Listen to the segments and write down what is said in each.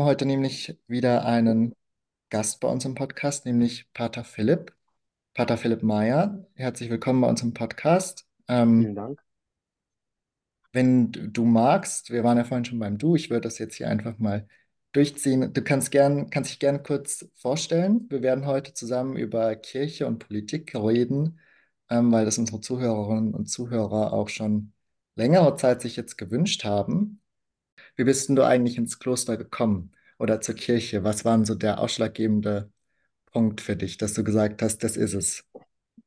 haben heute nämlich wieder einen Gast bei uns im Podcast, nämlich Pater Philipp, Pater Philipp Meyer. Herzlich willkommen bei uns im Podcast. Vielen Ähm, Dank. wenn du du magst, wir waren ja vorhin schon beim Du, ich würde das jetzt hier einfach mal durchziehen. Du kannst gern, kannst dich gern kurz vorstellen. Wir werden heute zusammen über Kirche und Politik reden, ähm, weil das unsere Zuhörerinnen und Zuhörer auch schon längere Zeit sich jetzt gewünscht haben. Wie bist denn du eigentlich ins Kloster gekommen oder zur Kirche? Was war denn so der ausschlaggebende Punkt für dich, dass du gesagt hast, das ist es?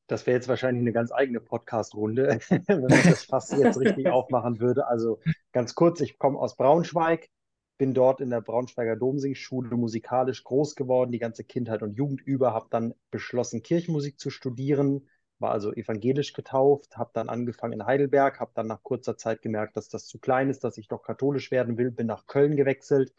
Das wäre jetzt wahrscheinlich eine ganz eigene Podcast-Runde, wenn man das Fass jetzt richtig aufmachen würde. Also ganz kurz, ich komme aus Braunschweig, bin dort in der Braunschweiger Domsingschule musikalisch groß geworden, die ganze Kindheit und Jugend über, habe dann beschlossen, Kirchenmusik zu studieren, war also evangelisch getauft, habe dann angefangen in Heidelberg, habe dann nach kurzer Zeit gemerkt, dass das zu klein ist, dass ich doch katholisch werden will, bin nach Köln gewechselt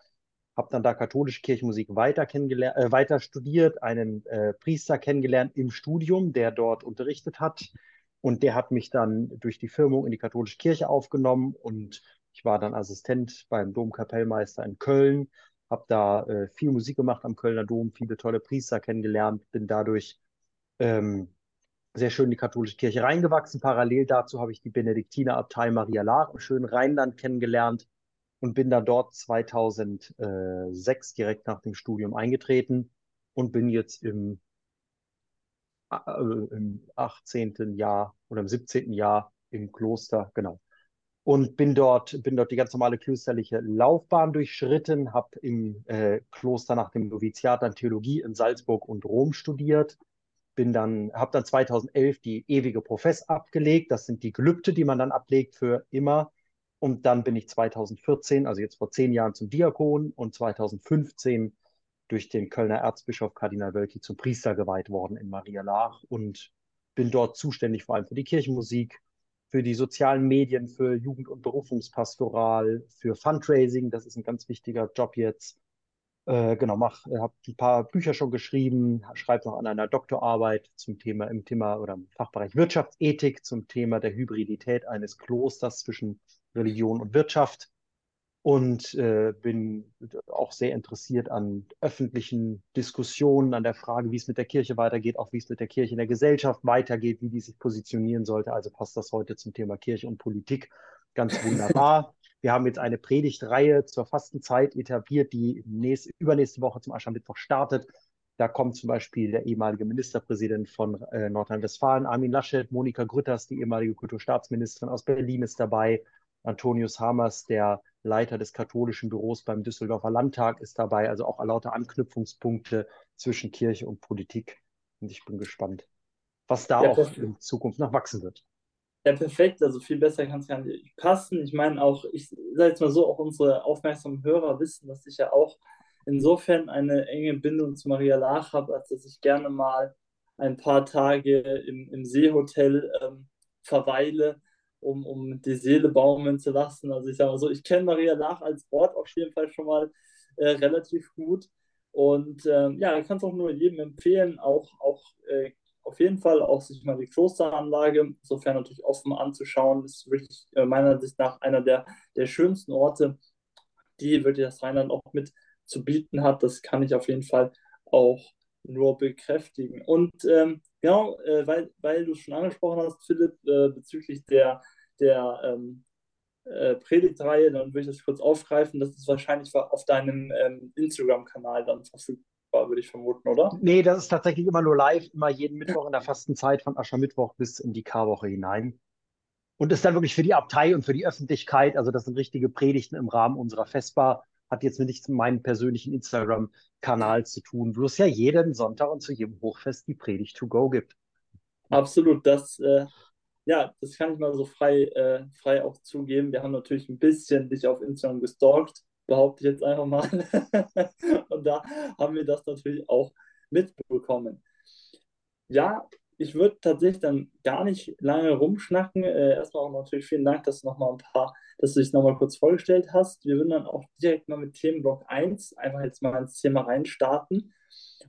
habe dann da katholische Kirchenmusik weiter, kennengelernt, äh, weiter studiert, einen äh, Priester kennengelernt im Studium, der dort unterrichtet hat. Und der hat mich dann durch die Firmung in die katholische Kirche aufgenommen und ich war dann Assistent beim Domkapellmeister in Köln, habe da äh, viel Musik gemacht am Kölner Dom, viele tolle Priester kennengelernt, bin dadurch ähm, sehr schön in die katholische Kirche reingewachsen. Parallel dazu habe ich die Benediktinerabtei Maria Laach im schönen Rheinland kennengelernt und bin dann dort 2006 direkt nach dem Studium eingetreten und bin jetzt im, äh, im 18. Jahr oder im 17. Jahr im Kloster, genau. Und bin dort, bin dort die ganz normale klösterliche Laufbahn durchschritten, habe im äh, Kloster nach dem Noviziat dann Theologie in Salzburg und Rom studiert, bin dann, habe dann 2011 die ewige Profess abgelegt. Das sind die Gelübde, die man dann ablegt für immer und dann bin ich 2014, also jetzt vor zehn Jahren, zum Diakon und 2015 durch den Kölner Erzbischof Kardinal Wölki zum Priester geweiht worden in Maria Laach und bin dort zuständig vor allem für die Kirchenmusik, für die sozialen Medien, für Jugend- und Berufungspastoral, für Fundraising. Das ist ein ganz wichtiger Job jetzt. Äh, genau, mach, habe ein paar Bücher schon geschrieben, schreibe noch an einer Doktorarbeit zum Thema im Thema oder im Fachbereich Wirtschaftsethik zum Thema der Hybridität eines Klosters zwischen Religion und Wirtschaft und äh, bin auch sehr interessiert an öffentlichen Diskussionen, an der Frage, wie es mit der Kirche weitergeht, auch wie es mit der Kirche in der Gesellschaft weitergeht, wie die sich positionieren sollte. Also passt das heute zum Thema Kirche und Politik ganz wunderbar. Wir haben jetzt eine Predigtreihe zur Fastenzeit etabliert, die nächste, übernächste Woche zum Aschermittwoch startet. Da kommt zum Beispiel der ehemalige Ministerpräsident von äh, Nordrhein-Westfalen, Armin Laschet, Monika Grütters, die ehemalige Kulturstaatsministerin aus Berlin ist dabei, Antonius Hamers, der Leiter des katholischen Büros beim Düsseldorfer Landtag, ist dabei. Also auch lauter Anknüpfungspunkte zwischen Kirche und Politik. Und ich bin gespannt, was da Ja, auch in Zukunft noch wachsen wird. Ja, perfekt. Also viel besser kann es gar nicht passen. Ich meine auch, ich sage jetzt mal so, auch unsere aufmerksamen Hörer wissen, dass ich ja auch insofern eine enge Bindung zu Maria Laach habe, als dass ich gerne mal ein paar Tage im, im Seehotel ähm, verweile, um, um die Seele baumeln zu lassen. Also ich sage mal so, ich kenne Maria Laach als Ort auf jeden Fall schon mal äh, relativ gut. Und ähm, ja, ich kann es auch nur jedem empfehlen, auch, auch äh, auf jeden Fall auch sich mal die Klosteranlage, sofern natürlich offen anzuschauen, ist wirklich äh, meiner Sicht nach einer der, der schönsten Orte, die wirklich das Rheinland auch mit zu bieten hat. Das kann ich auf jeden Fall auch nur bekräftigen. Und ähm, genau, äh, weil, weil du es schon angesprochen hast, Philipp, äh, bezüglich der, der ähm, äh, Predigtreihe, dann würde ich das kurz aufgreifen. Das ist wahrscheinlich auf deinem ähm, Instagram-Kanal dann verfügbar, würde ich vermuten, oder? Nee, das ist tatsächlich immer nur live, immer jeden Mittwoch in der Fastenzeit von Aschermittwoch bis in die Karwoche hinein. Und ist dann wirklich für die Abtei und für die Öffentlichkeit, also das sind richtige Predigten im Rahmen unserer Festbar, hat jetzt nichts mit meinem persönlichen Instagram-Kanal zu tun, wo es ja jeden Sonntag und zu jedem Hochfest die Predigt to go gibt. Absolut, das, äh, ja, das kann ich mal so frei, äh, frei auch zugeben. Wir haben natürlich ein bisschen dich auf Instagram gestalkt, behaupte ich jetzt einfach mal. Und da haben wir das natürlich auch mitbekommen. Ja, ich würde tatsächlich dann gar nicht lange rumschnacken. Äh, erstmal auch natürlich vielen Dank, dass du noch mal ein paar, dass du dich nochmal kurz vorgestellt hast. Wir würden dann auch direkt mal mit Themenblock 1 einfach jetzt mal ins Thema reinstarten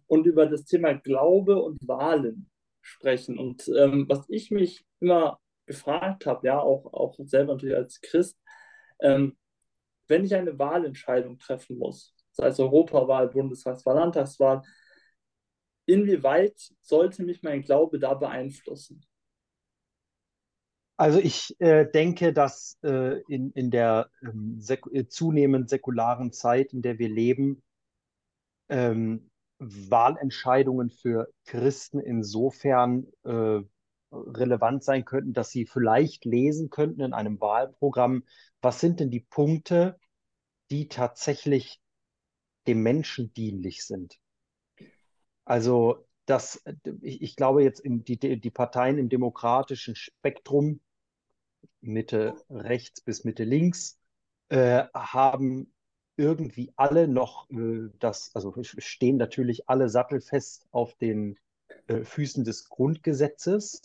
und über das Thema Glaube und Wahlen sprechen. Und ähm, was ich mich immer gefragt habe, ja, auch, auch selber natürlich als Christ, ähm, wenn ich eine Wahlentscheidung treffen muss, sei es Europawahl, Bundestagswahl, Landtagswahl. Inwieweit sollte mich mein Glaube da beeinflussen? Also ich äh, denke, dass äh, in, in der ähm, sek äh, zunehmend säkularen Zeit, in der wir leben, ähm, Wahlentscheidungen für Christen insofern äh, relevant sein könnten, dass sie vielleicht lesen könnten in einem Wahlprogramm, was sind denn die Punkte, die tatsächlich dem Menschen dienlich sind. Also das, ich, glaube jetzt im, die, die Parteien im demokratischen Spektrum Mitte rechts bis Mitte links, äh, haben irgendwie alle noch äh, das, also stehen natürlich alle sattelfest auf den äh, Füßen des Grundgesetzes.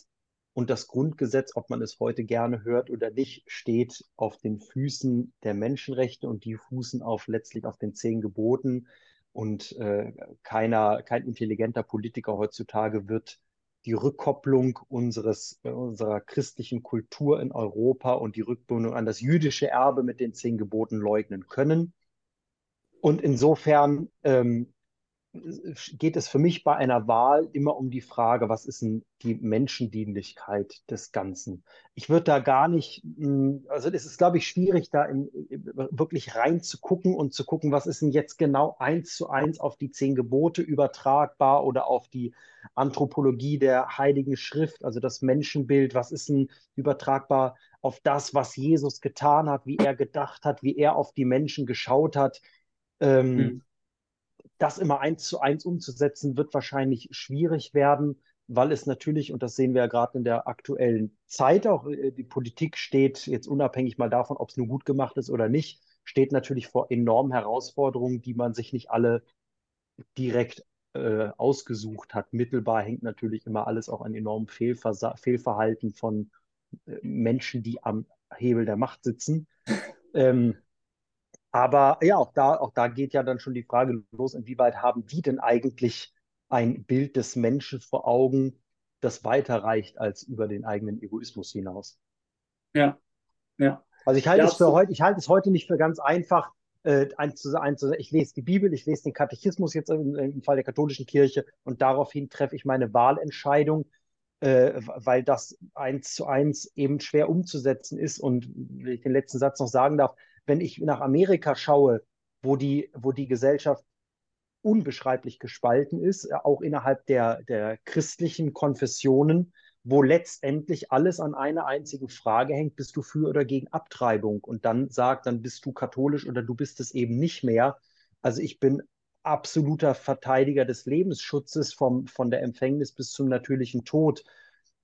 Und das Grundgesetz, ob man es heute gerne hört oder nicht, steht auf den Füßen der Menschenrechte und die fußen auf letztlich auf den zehn Geboten. Und äh, keiner, kein intelligenter Politiker heutzutage wird die Rückkopplung unseres, äh, unserer christlichen Kultur in Europa und die Rückbindung an das jüdische Erbe mit den zehn Geboten leugnen können. Und insofern ähm, geht es für mich bei einer Wahl immer um die Frage, was ist denn die Menschendienlichkeit des Ganzen? Ich würde da gar nicht, hm, also es ist, glaube ich, schwierig, da in, wirklich reinzugucken und zu gucken, was ist denn jetzt genau eins zu eins auf die zehn Gebote übertragbar oder auf die Anthropologie der Heiligen Schrift, also das Menschenbild, was ist denn übertragbar auf das, was Jesus getan hat, wie er gedacht hat, wie er auf die Menschen geschaut hat. Ähm, hm das immer eins zu eins umzusetzen, wird wahrscheinlich schwierig werden, weil es natürlich, und das sehen wir ja gerade in der aktuellen Zeit auch, äh, die Politik steht jetzt unabhängig mal davon, ob es nun gut gemacht ist oder nicht, steht natürlich vor enormen Herausforderungen, die man sich nicht alle direkt äh, ausgesucht hat. Mittelbar hängt natürlich immer alles auch an enormem Fehlver Fehlverhalten von äh, Menschen, die am Hebel der Macht sitzen. Ähm, aber ja, auch da, auch da geht ja dann schon die Frage los, inwieweit haben die denn eigentlich ein Bild des Menschen vor Augen, das weiter reicht als über den eigenen Egoismus hinaus. Ja, ja. Also ich halte ja, es für heute, ich halte es heute nicht für ganz einfach, äh, ein zu, ein zu, ich lese die Bibel, ich lese den Katechismus jetzt im, im Fall der katholischen Kirche und daraufhin treffe ich meine Wahlentscheidung, äh, weil das eins zu eins eben schwer umzusetzen ist. Und wenn ich den letzten Satz noch sagen darf, wenn ich nach Amerika schaue, wo die, wo die Gesellschaft unbeschreiblich gespalten ist, äh, auch innerhalb der, der christlichen Konfessionen, wo letztendlich alles an einer einzigen Frage hängt, bist du für oder gegen Abtreibung? Und dann sagt, dann bist du katholisch oder du bist es eben nicht mehr. Also ich bin absoluter Verteidiger des Lebensschutzes vom, von der Empfängnis bis zum natürlichen Tod.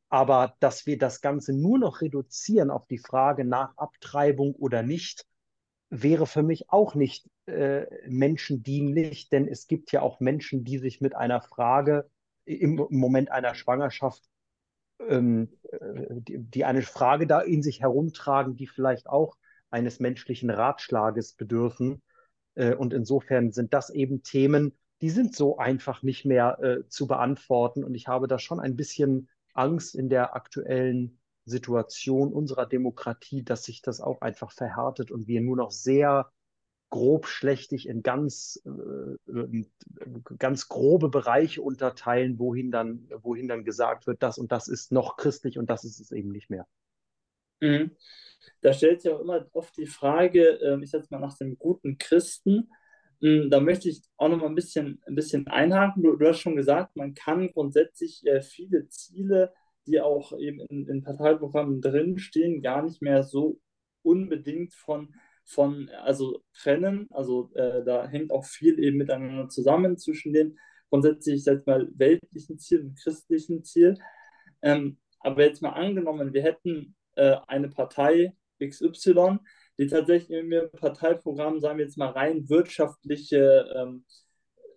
Aber dass wir das Ganze nur noch reduzieren auf die Frage nach Abtreibung oder nicht, wäre für mich auch nicht äh, menschendienlich, denn es gibt ja auch Menschen, die sich mit einer Frage im Moment einer Schwangerschaft, ähm, äh, die, die, eine Frage da in sich herumtragen, die vielleicht auch eines menschlichen Ratschlages bedürfen. Äh, und insofern sind das eben Themen, die sind so einfach nicht mehr äh, zu beantworten. Und ich habe da schon ein bisschen Angst in der aktuellen Situation unserer Demokratie, dass sich das auch einfach verhärtet und wir nur noch sehr grobschlächtig in ganz, äh, ganz grobe Bereiche unterteilen, wohin dann, wohin dann gesagt wird, das und das ist noch christlich und das ist es eben nicht mehr. Mhm. Da stellt sich auch immer oft die Frage, äh, ich sage mal nach dem guten Christen, hm, da möchte ich auch noch mal ein bisschen, ein bisschen einhaken. Du, du hast schon gesagt, man kann grundsätzlich äh, viele Ziele die auch eben in, in Parteiprogrammen drinstehen, gar nicht mehr so unbedingt von, von also trennen. Also äh, da hängt auch viel eben miteinander zusammen zwischen den grundsätzlich, sag mal, weltlichen Ziel und christlichen Ziel. Ähm, aber jetzt mal angenommen, wir hätten äh, eine Partei XY, die tatsächlich ihrem Parteiprogramm, sagen wir jetzt mal, rein wirtschaftliche ähm,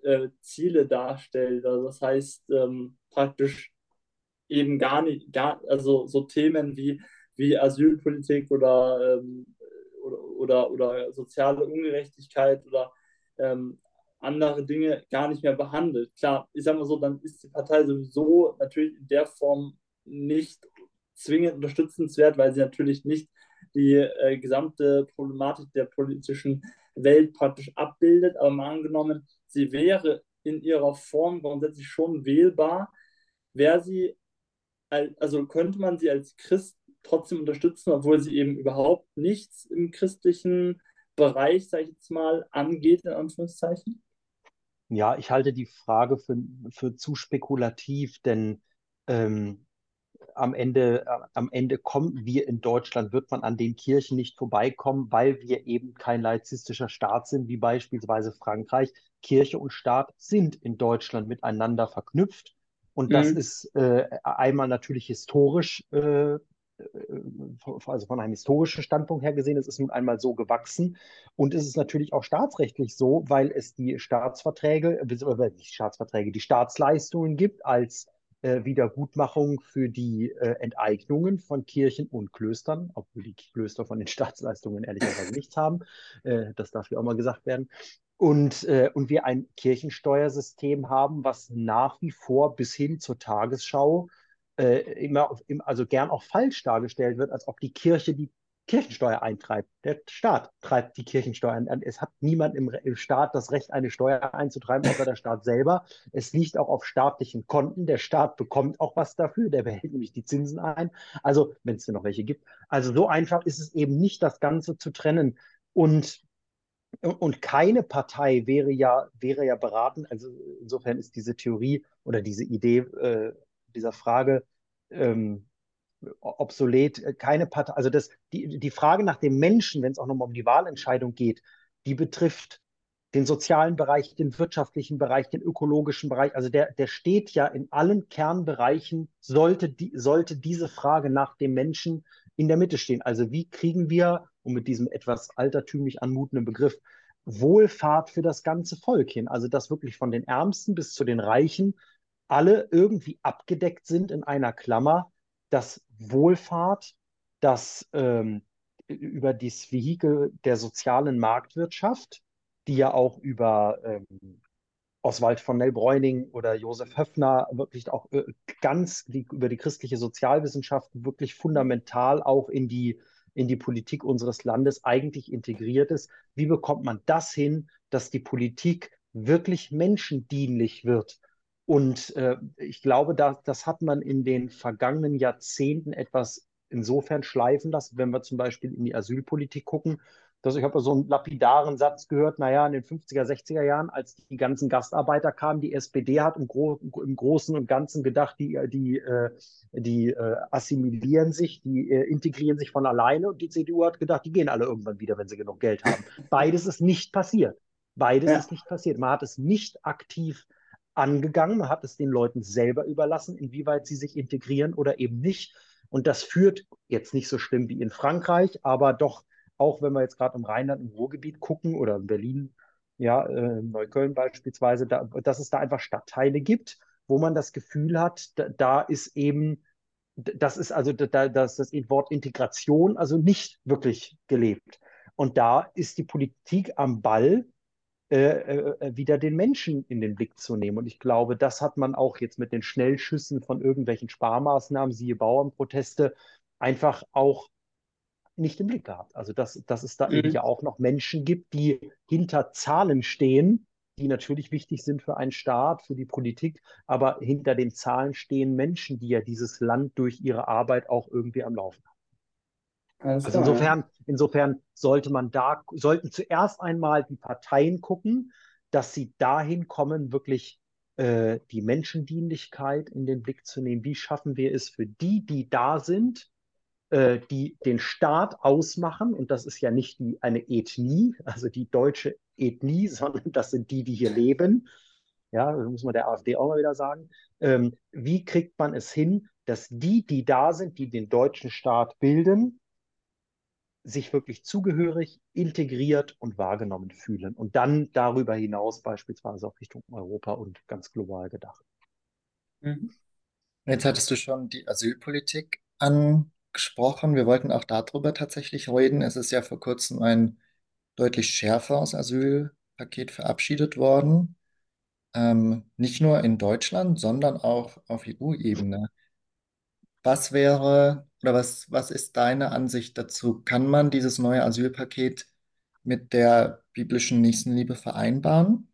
äh, Ziele darstellt. Also das heißt ähm, praktisch eben gar nicht, gar, also so Themen wie, wie Asylpolitik oder, ähm, oder, oder, oder, soziale Ungerechtigkeit oder ähm, andere Dinge gar nicht mehr behandelt. Klar, ich sage mal so, dann ist die Partei sowieso natürlich in der Form nicht zwingend unterstützenswert, weil sie natürlich nicht die äh, gesamte Problematik der politischen Welt praktisch abbildet. Aber mal angenommen, sie wäre in ihrer Form grundsätzlich schon wählbar, wäre sie, also könnte man sie als Christ trotzdem unterstützen, obwohl sie eben überhaupt nichts im christlichen Bereich, sage ich jetzt mal, angeht, in Anführungszeichen? Ja, ich halte die Frage für, für zu spekulativ, denn ähm, am Ende, am Ende kommen wir in Deutschland, wird man an den Kirchen nicht vorbeikommen, weil wir eben kein laizistischer Staat sind, wie beispielsweise Frankreich. Kirche und Staat sind in Deutschland miteinander verknüpft. Und das mhm. ist äh, einmal natürlich historisch äh, also von einem historischen Standpunkt her gesehen, es ist nun einmal so gewachsen. Und es ist natürlich auch staatsrechtlich so, weil es die Staatsverträge, äh, nicht Staatsverträge, die Staatsleistungen gibt als äh, Wiedergutmachung für die äh, Enteignungen von Kirchen und Klöstern, obwohl die Klöster von den Staatsleistungen ehrlicherweise nichts haben. Äh, das darf hier auch mal gesagt werden. Und, äh, und wir ein Kirchensteuersystem haben, was nach wie vor bis hin zur Tagesschau äh, immer, also gern auch falsch dargestellt wird, als ob die Kirche die Kirchensteuer eintreibt. Der Staat treibt die Kirchensteuer ein. Es hat niemand im, im, Staat das Recht, eine Steuer einzutreiben, außer der Staat selber. Es liegt auch auf staatlichen Konten. Der Staat bekommt auch was dafür. Der behält nämlich die Zinsen ein. Also, wenn es denn noch welche gibt. Also, so einfach ist es eben nicht, das Ganze zu trennen. Und und keine Partei wäre ja, wäre ja beraten. Also insofern ist diese Theorie oder diese Idee äh, dieser Frage ähm, obsolet. Keine Partei, also das, die, die Frage nach dem Menschen, wenn es auch nochmal um die Wahlentscheidung geht, die betrifft den sozialen Bereich, den wirtschaftlichen Bereich, den ökologischen Bereich. Also der, der steht ja in allen Kernbereichen, sollte, die, sollte diese Frage nach dem Menschen in der Mitte stehen. Also wie kriegen wir, um mit diesem etwas altertümlich anmutenden Begriff, Wohlfahrt für das ganze Volk hin? Also dass wirklich von den Ärmsten bis zu den Reichen alle irgendwie abgedeckt sind in einer Klammer, dass Wohlfahrt, dass ähm, über das Vehikel der sozialen Marktwirtschaft, die ja auch über ähm, Oswald von Nell-Bräuning oder Josef Höffner wirklich auch äh, ganz die, über die christliche Sozialwissenschaft wirklich fundamental auch in die, in die Politik unseres Landes eigentlich integriert ist. Wie bekommt man das hin, dass die Politik wirklich menschendienlich wird? Und äh, ich glaube, da, das hat man in den vergangenen Jahrzehnten etwas insofern schleifen lassen, wenn wir zum Beispiel in die Asylpolitik gucken. Dass ich habe so einen lapidaren Satz gehört, naja, in den 50er, 60er Jahren, als die ganzen Gastarbeiter kamen, die SPD hat im, Gro im Großen und Ganzen gedacht, die, die, äh, die äh, assimilieren sich, die äh, integrieren sich von alleine und die CDU hat gedacht, die gehen alle irgendwann wieder, wenn sie genug Geld haben. Beides ist nicht passiert. Beides ja. ist nicht passiert. Man hat es nicht aktiv angegangen. Man hat es den Leuten selber überlassen, inwieweit sie sich integrieren oder eben nicht. Und das führt jetzt nicht so schlimm wie in Frankreich, aber doch, auch wenn wir jetzt gerade im Rheinland, im Ruhrgebiet gucken oder in Berlin, ja, äh, Neukölln beispielsweise, da, dass es da einfach Stadtteile gibt, wo man das Gefühl hat, da, da ist eben, das ist also da, das, das Wort Integration also nicht wirklich gelebt. Und da ist die Politik am Ball, äh, äh, wieder den Menschen in den Blick zu nehmen. Und ich glaube, das hat man auch jetzt mit den Schnellschüssen von irgendwelchen Sparmaßnahmen, siehe Bauernproteste, einfach auch nicht im Blick gehabt. Also, dass, dass es da mhm. eben ja auch noch Menschen gibt, die hinter Zahlen stehen, die natürlich wichtig sind für einen Staat, für die Politik, aber hinter den Zahlen stehen Menschen, die ja dieses Land durch ihre Arbeit auch irgendwie am Laufen haben. Alles also insofern, insofern sollte man da, sollten zuerst einmal die Parteien gucken, dass sie dahin kommen, wirklich äh, die Menschendienlichkeit in den Blick zu nehmen. Wie schaffen wir es für die, die da sind, äh, die den Staat ausmachen? Und das ist ja nicht die, eine Ethnie, also die deutsche Ethnie, sondern das sind die, die hier leben. Ja, das muss man der AfD auch mal wieder sagen. Ähm, wie kriegt man es hin, dass die, die da sind, die den deutschen Staat bilden, sich wirklich zugehörig, integriert und wahrgenommen fühlen und dann darüber hinaus beispielsweise auch Richtung Europa und ganz global gedacht. Mhm. Jetzt hattest du schon die Asylpolitik angesprochen. Wir wollten auch darüber tatsächlich reden. Es ist ja vor kurzem ein deutlich schärferes Asylpaket verabschiedet worden. Ähm, nicht nur in Deutschland, sondern auch auf EU-Ebene. Was wäre oder was, was ist deine Ansicht dazu? Kann man dieses neue Asylpaket mit der biblischen Nächstenliebe vereinbaren?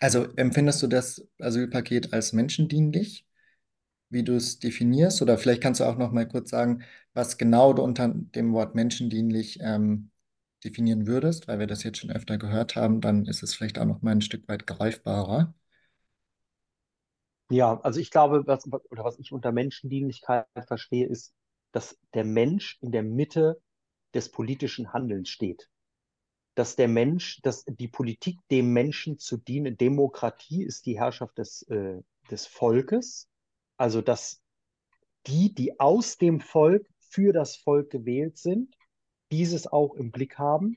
Also empfindest du das Asylpaket als menschendienlich, wie du es definierst? Oder vielleicht kannst du auch noch mal kurz sagen, was genau du unter dem Wort menschendienlich ähm, definieren würdest, weil wir das jetzt schon öfter gehört haben, dann ist es vielleicht auch noch mal ein Stück weit greifbarer. Ja, also ich glaube, was, oder was ich unter Menschendienlichkeit verstehe, ist, dass der Mensch in der Mitte des politischen Handelns steht. Dass der Mensch, dass die Politik dem Menschen zu dienen, Demokratie ist die Herrschaft des, äh, des Volkes. Also, dass die, die aus dem Volk für das Volk gewählt sind, dieses auch im Blick haben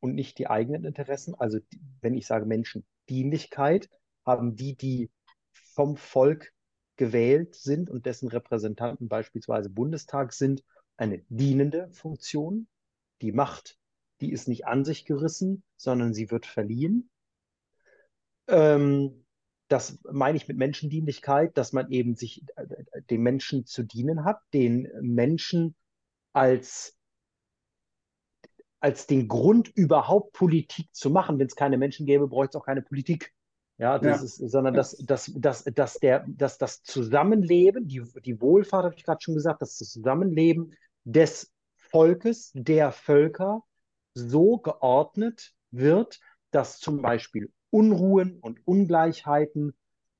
und nicht die eigenen Interessen. Also, wenn ich sage Menschendienlichkeit, haben die, die vom Volk gewählt sind und dessen Repräsentanten beispielsweise Bundestag sind, eine dienende Funktion. Die Macht, die ist nicht an sich gerissen, sondern sie wird verliehen. Ähm, das meine ich mit Menschendienlichkeit, dass man eben sich äh, dem Menschen zu dienen hat, den Menschen als, als den Grund überhaupt Politik zu machen. Wenn es keine Menschen gäbe, bräuchte es auch keine Politik. Ja, das ja. ist, sondern dass, dass, dass, dass, der, dass das Zusammenleben, die, die Wohlfahrt, habe ich gerade schon gesagt, das Zusammenleben des Volkes, der Völker so geordnet wird, dass zum Beispiel Unruhen und Ungleichheiten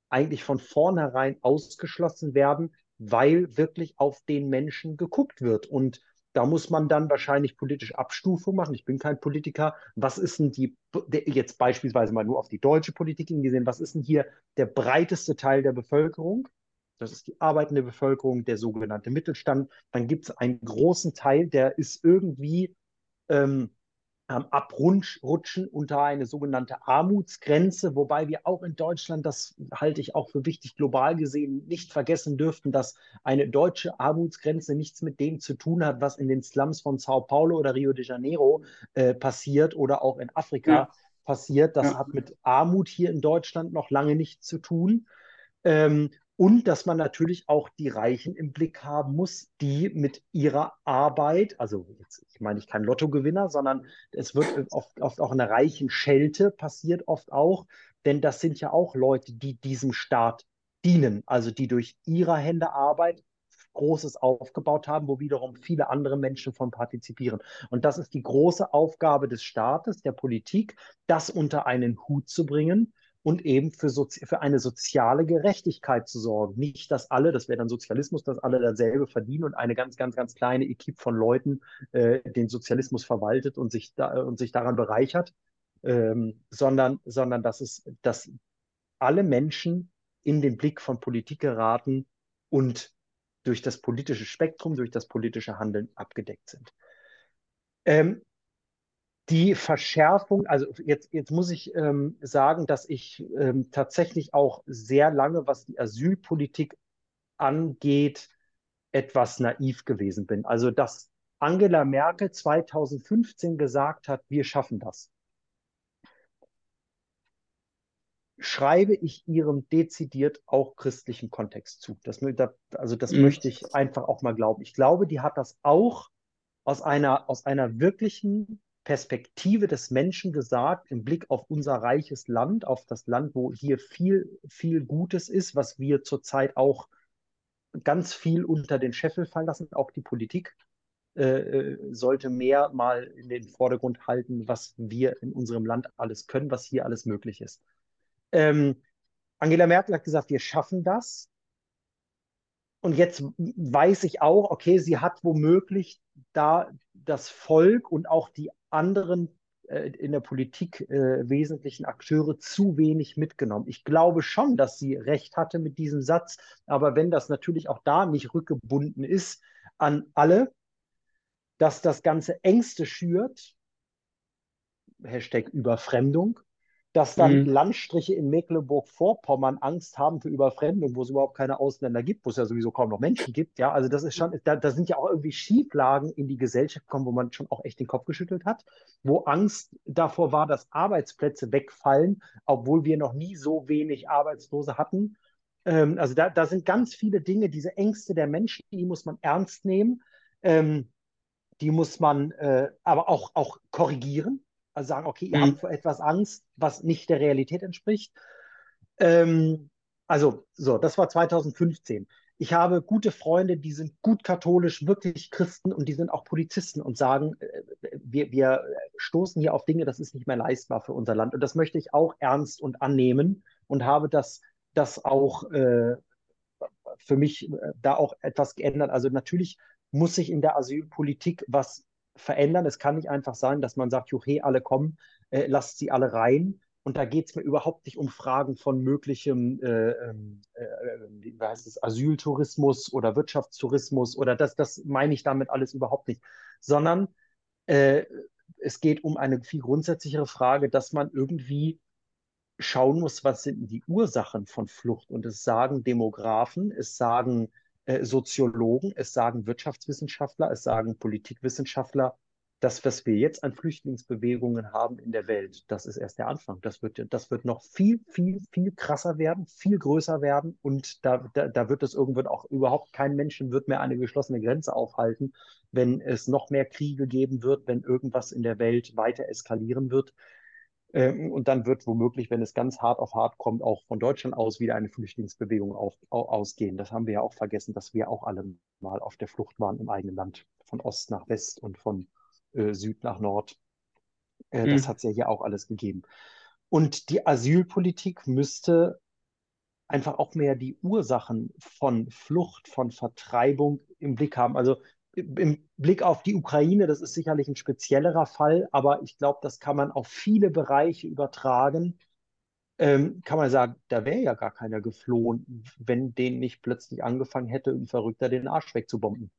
eigentlich von vornherein ausgeschlossen werden, weil wirklich auf den Menschen geguckt wird. Und da muss man dann wahrscheinlich politische Abstufung machen. Ich bin kein Politiker. Was ist denn die, jetzt beispielsweise mal nur auf die deutsche Politik gesehen, was ist denn hier der breiteste Teil der Bevölkerung? Das ist die arbeitende Bevölkerung, der sogenannte Mittelstand. Dann gibt es einen großen Teil, der ist irgendwie ähm, am Abrutschen unter eine sogenannte Armutsgrenze, wobei wir auch in Deutschland, das halte ich auch für wichtig, global gesehen nicht vergessen dürften, dass eine deutsche Armutsgrenze nichts mit dem zu tun hat, was in den Slums von Sao Paulo oder Rio de Janeiro äh, passiert oder auch in Afrika ja. passiert. Das ja. hat mit Armut hier in Deutschland noch lange nichts zu tun. Ähm, und dass man natürlich auch die Reichen im Blick haben muss, die mit ihrer Arbeit, also jetzt, ich meine, ich kein Lottogewinner, sondern es wird oft, oft auch eine reichen Schelte, passiert oft auch, denn das sind ja auch Leute, die diesem Staat dienen, also die durch ihre Hände Arbeit Großes aufgebaut haben, wo wiederum viele andere Menschen von partizipieren. Und das ist die große Aufgabe des Staates, der Politik, das unter einen Hut zu bringen und eben für, für eine soziale Gerechtigkeit zu sorgen. Nicht, dass alle, das wäre dann Sozialismus, dass alle dasselbe verdienen und eine ganz, ganz, ganz kleine Equipe von Leuten äh, den Sozialismus verwaltet und sich, da, und sich daran bereichert, ähm, sondern, sondern dass, es, dass alle Menschen in den Blick von Politik geraten und durch das politische Spektrum, durch das politische Handeln abgedeckt sind. Ähm, die Verschärfung, also jetzt, jetzt muss ich ähm, sagen, dass ich ähm, tatsächlich auch sehr lange, was die Asylpolitik angeht, etwas naiv gewesen bin. Also, dass Angela Merkel 2015 gesagt hat, wir schaffen das, schreibe ich ihrem dezidiert auch christlichen Kontext zu. Das, also das mhm. möchte ich einfach auch mal glauben. Ich glaube, die hat das auch aus einer, aus einer wirklichen Perspektive des Menschen gesagt, im Blick auf unser reiches Land, auf das Land, wo hier viel, viel Gutes ist, was wir zurzeit auch ganz viel unter den Scheffel fallen lassen. Auch die Politik äh, äh, sollte mehr mal in den Vordergrund halten, was wir in unserem Land alles können, was hier alles möglich ist. Ähm, Angela Merkel hat gesagt, wir schaffen das. Und jetzt weiß ich auch, okay, sie hat womöglich da das Volk und auch die anderen äh, in der Politik äh, wesentlichen Akteure zu wenig mitgenommen. Ich glaube schon, dass sie recht hatte mit diesem Satz, aber wenn das natürlich auch da nicht rückgebunden ist an alle, dass das Ganze Ängste schürt, Hashtag Überfremdung, dass dann mhm. Landstriche in Mecklenburg-Vorpommern Angst haben für Überfremdung, wo es überhaupt keine Ausländer gibt, wo es ja sowieso kaum noch Menschen gibt. Ja, also das ist schon, da, da sind ja auch irgendwie Schieflagen in die Gesellschaft gekommen, wo man schon auch echt den Kopf geschüttelt hat, wo Angst davor war, dass Arbeitsplätze wegfallen, obwohl wir noch nie so wenig Arbeitslose hatten. Ähm, also da, da sind ganz viele Dinge, diese Ängste der Menschen, die muss man ernst nehmen. Ähm, die muss man äh, aber auch, auch korrigieren Also sagen, okay, ihr mhm. habt vor etwas Angst, was nicht der Realität entspricht. Ähm, also, so, das war 2015. Ich habe gute Freunde, die sind gut katholisch, wirklich Christen und die sind auch Polizisten und sagen, äh, wir, wir stoßen hier auf Dinge, das ist nicht mehr leistbar für unser Land. Und das möchte ich auch ernst und annehmen und habe das, das auch äh, für mich äh, da auch etwas geändert. Also natürlich muss sich in der Asylpolitik was verändern. Es kann nicht einfach sein, dass man sagt, juche, alle kommen, äh, lasst sie alle rein. Und da geht es mir überhaupt nicht um Fragen von möglichem äh, ähm, äh, wie heißt es, Asyltourismus oder Wirtschaftstourismus oder das, das meine ich damit alles überhaupt nicht, sondern äh, es geht um eine viel grundsätzlichere Frage, dass man irgendwie schauen muss, was sind die Ursachen von Flucht. Und es sagen Demografen, es sagen äh, Soziologen, es sagen Wirtschaftswissenschaftler, es sagen Politikwissenschaftler, das, was wir jetzt an Flüchtlingsbewegungen haben in der Welt, das ist erst der Anfang. Das wird, das wird noch viel, viel, viel krasser werden, viel größer werden. Und da, da, da wird es irgendwann auch überhaupt kein Menschen wird mehr eine geschlossene Grenze aufhalten, wenn es noch mehr Kriege geben wird, wenn irgendwas in der Welt weiter eskalieren wird. Ähm, und dann wird womöglich, wenn es ganz hart auf hart kommt, auch von Deutschland aus wieder eine Flüchtlingsbewegung auf, ausgehen. Das haben wir ja auch vergessen, dass wir auch alle mal auf der Flucht waren im eigenen Land, von Ost nach West und von äh, Süd nach Nord. Äh, mhm. Das hat es ja hier auch alles gegeben. Und die Asylpolitik müsste einfach auch mehr die Ursachen von Flucht, von Vertreibung im Blick haben. Also im Blick auf die Ukraine, das ist sicherlich ein speziellerer Fall, aber ich glaube, das kann man auf viele Bereiche übertragen. Ähm, kann man sagen, da wäre ja gar keiner geflohen, wenn den nicht plötzlich angefangen hätte, ein Verrückter den Arsch wegzubomben.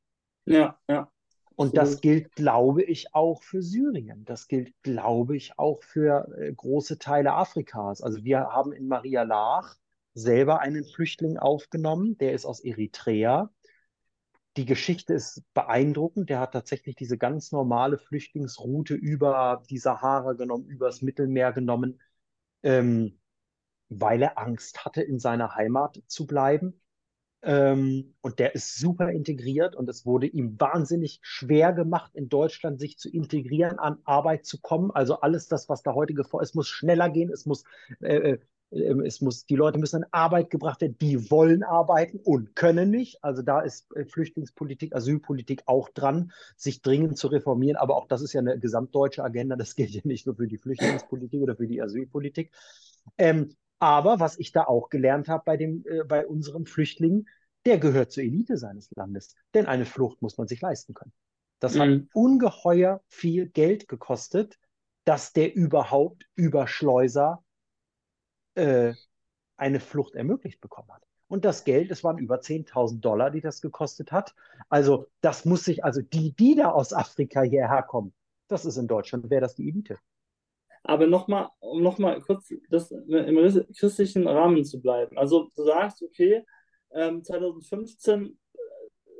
Ja, ja. Und das gilt, glaube ich, auch für Syrien. Das gilt, glaube ich, auch für äh, große Teile Afrikas. Also wir haben in Maria Laach selber einen Flüchtling aufgenommen, der ist aus Eritrea die Geschichte ist beeindruckend. Der hat tatsächlich diese ganz normale Flüchtlingsroute über die Sahara genommen, übers Mittelmeer genommen, ähm, weil er Angst hatte, in seiner Heimat zu bleiben. Ähm, und der ist super integriert und es wurde ihm wahnsinnig schwer gemacht, in Deutschland sich zu integrieren, an Arbeit zu kommen. Also alles das, was da heute vor, es muss schneller gehen, es muss äh, äh es muss, die Leute müssen in Arbeit gebracht werden, die wollen arbeiten und können nicht. Also da ist äh, Flüchtlingspolitik, Asylpolitik auch dran, sich dringend zu reformieren. Aber auch das ist ja eine gesamtdeutsche Agenda. Das gilt ja nicht nur für die Flüchtlingspolitik oder für die Asylpolitik. Ähm, aber was ich da auch gelernt habe bei, dem, äh, bei unseren Flüchtlingen, der gehört zur Elite seines Landes. Denn eine Flucht muss man sich leisten können. Das mhm. hat ungeheuer viel Geld gekostet, dass der überhaupt über Schleuser äh, eine Flucht ermöglicht bekommen hat. Und das Geld, es waren über 10.000 Dollar, die das gekostet hat. Also das muss sich, also die, die da aus Afrika hierher kommen, das ist in Deutschland, wäre das die Elite. Aber nochmal, um nochmal kurz das im christlichen Rahmen zu bleiben. Also du sagst, okay, ähm, 2015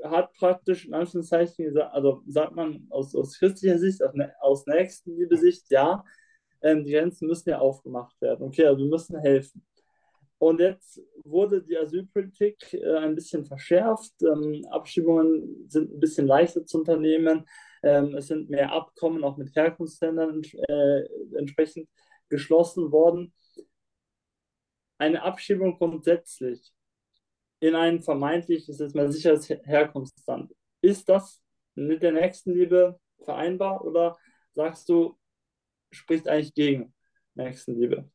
äh, hat praktisch in Anführungszeichen gesagt, also sagt man aus, aus christlicher Sicht, aus, aus Nächstenliebe-Sicht, ja, ähm, die Grenzen müssen ja aufgemacht werden. Okay, also wir müssen helfen. Und jetzt wurde die Asylpolitik äh, ein bisschen verschärft. Ähm, Abschiebungen sind ein bisschen leichter zu unternehmen. Ähm, es sind mehr Abkommen auch mit Herkunftsländern äh, entsprechend geschlossen worden. Eine Abschiebung grundsätzlich in ein vermeintlich, ist jetzt mal sicheres Herkunftsland, ist das mit der Nächstenliebe vereinbar oder sagst du, spricht eigentlich gegen Nächstenliebe?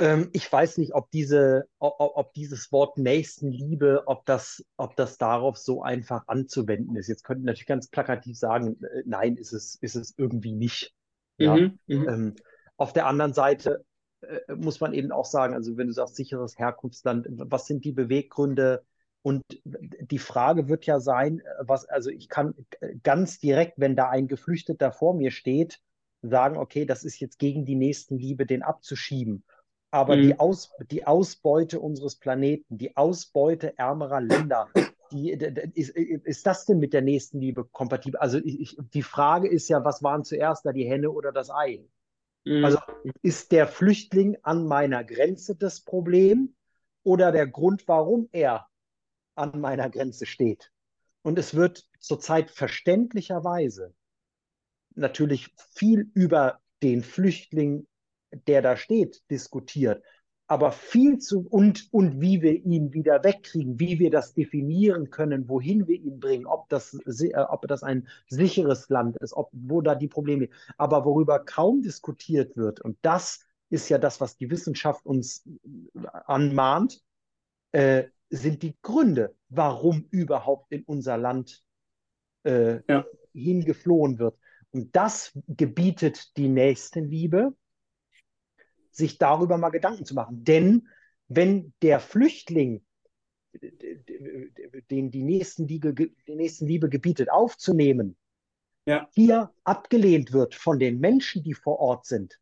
Ähm, ich weiß nicht, ob, diese, ob, ob, dieses Wort Nächstenliebe, ob das, ob das darauf so einfach anzuwenden ist. Jetzt könnten natürlich ganz plakativ sagen, äh, nein, ist es, ist es irgendwie nicht. Ja? Mhm, mhm. ähm, auf der anderen Seite äh, muss man eben auch sagen, also wenn du sagst sicheres Herkunftsland, was sind die Beweggründe, und die Frage wird ja sein, was, also ich kann ganz direkt, wenn da ein Geflüchteter vor mir steht, sagen, okay, das ist jetzt gegen die Nächstenliebe, den abzuschieben. Aber mhm. die, Aus, die Ausbeute unseres Planeten, die Ausbeute ärmerer Länder, die, ist, ist das denn mit der Nächstenliebe kompatibel? Also ich, die Frage ist ja, was waren zuerst da, die Henne oder das Ei? Mhm. Also ist der Flüchtling an meiner Grenze das Problem oder der Grund, warum er an meiner Grenze steht. Und es wird zurzeit verständlicherweise natürlich viel über den Flüchtling, der da steht, diskutiert aber viel zu und, und wie wir ihn wieder wegkriegen, wie wir das definieren können, wohin wir ihn bringen, ob das, äh, ob das ein sicheres Land ist, ob, wo da die Probleme, aber worüber kaum diskutiert wird, und das ist ja das, was die Wissenschaft uns äh, anmahnt, äh, sind die Gründe, warum überhaupt in unser Land äh, ja. hingeflohen wird. Und das gebietet die Nächstenliebe, sich darüber mal Gedanken zu machen. Denn wenn der Flüchtling den die Nächstenliebe, die Nächstenliebe gebietet, aufzunehmen, ja. hier abgelehnt wird von den Menschen, die vor Ort sind,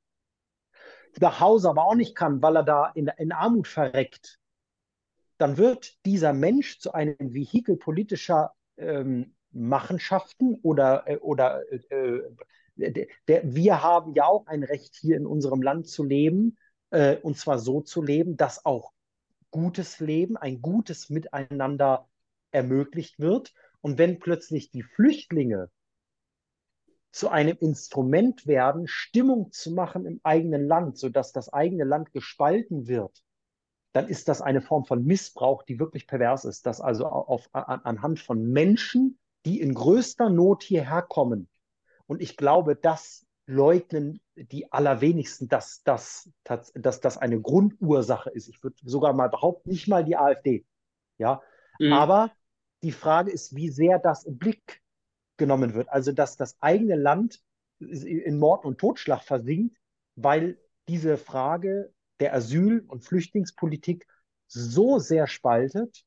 nach Hause aber auch nicht kann, weil er da in, in Armut verreckt, dann wird dieser Mensch zu einem Vehikel politischer ähm, Machenschaften oder, äh, oder äh, der, der, wir haben ja auch ein Recht, hier in unserem Land zu leben, äh, und zwar so zu leben, dass auch gutes Leben, ein gutes Miteinander ermöglicht wird. Und wenn plötzlich die Flüchtlinge zu einem Instrument werden, Stimmung zu machen im eigenen Land, sodass das eigene Land gespalten wird, dann ist das eine Form von Missbrauch, die wirklich pervers ist. Dass also auf, an, anhand von Menschen, die in größter Not hierher kommen, und ich glaube, das leugnen die allerwenigsten, dass das, dass, dass das eine Grundursache ist. Ich würde sogar mal behaupten, nicht mal die AfD. Ja, mhm. aber die Frage ist, wie sehr das im Blick genommen wird. Also, dass das eigene Land in Mord und Totschlag versinkt, weil diese Frage der Asyl- und Flüchtlingspolitik so sehr spaltet,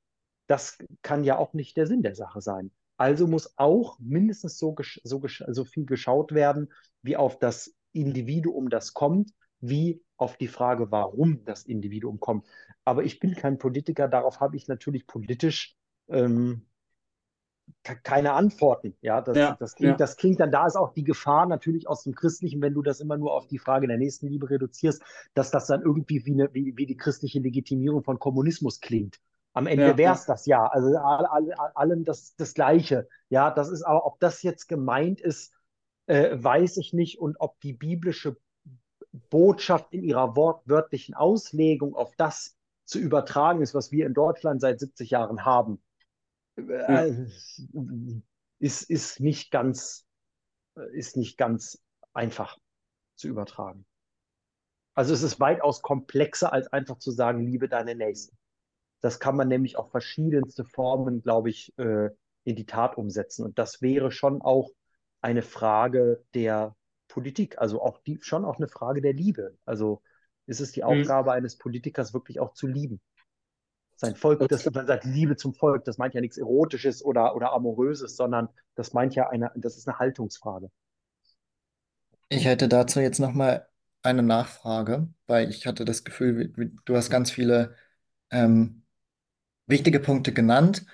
das kann ja auch nicht der Sinn der Sache sein. Also muss auch mindestens so, so, so viel geschaut werden, wie auf das Individuum, das kommt, wie auf die Frage, warum das Individuum kommt. Aber ich bin kein Politiker, darauf habe ich natürlich politisch ähm, keine Antworten. Ja, das, ja, das, klingt, ja. das klingt dann, da ist auch die Gefahr natürlich aus dem Christlichen, wenn du das immer nur auf die Frage der Nächstenliebe reduzierst, dass das dann irgendwie wie, eine, wie, wie die christliche Legitimierung von Kommunismus klingt. Am Ende ja, wäre es ja. das ja. Also all, allem das, das Gleiche. Ja, das ist aber, ob das jetzt gemeint ist, äh, weiß ich nicht. Und ob die biblische Botschaft in ihrer wortwörtlichen Auslegung auf das zu übertragen ist, was wir in Deutschland seit 70 Jahren haben, äh, ist, ist, nicht ganz, ist nicht ganz einfach zu übertragen. Also es ist weitaus komplexer, als einfach zu sagen, liebe deine Nächsten. Das kann man nämlich auf verschiedenste Formen, glaube ich, äh, in die Tat umsetzen. Und das wäre schon auch eine Frage der Politik, also auch die, schon auch eine Frage der Liebe. Also ist es die mhm. Aufgabe mhm. eines Politikers, wirklich auch zu lieben? Sein Volk, das, man sagt Liebe zum Volk, das meint ja nichts Erotisches oder, oder Amoröses, sondern das meint ja eine, das ist eine Haltungsfrage. Ich hätte dazu jetzt nochmal eine Nachfrage, weil ich hatte das Gefühl, du hast ganz viele ähm, wichtige Punkte genannt.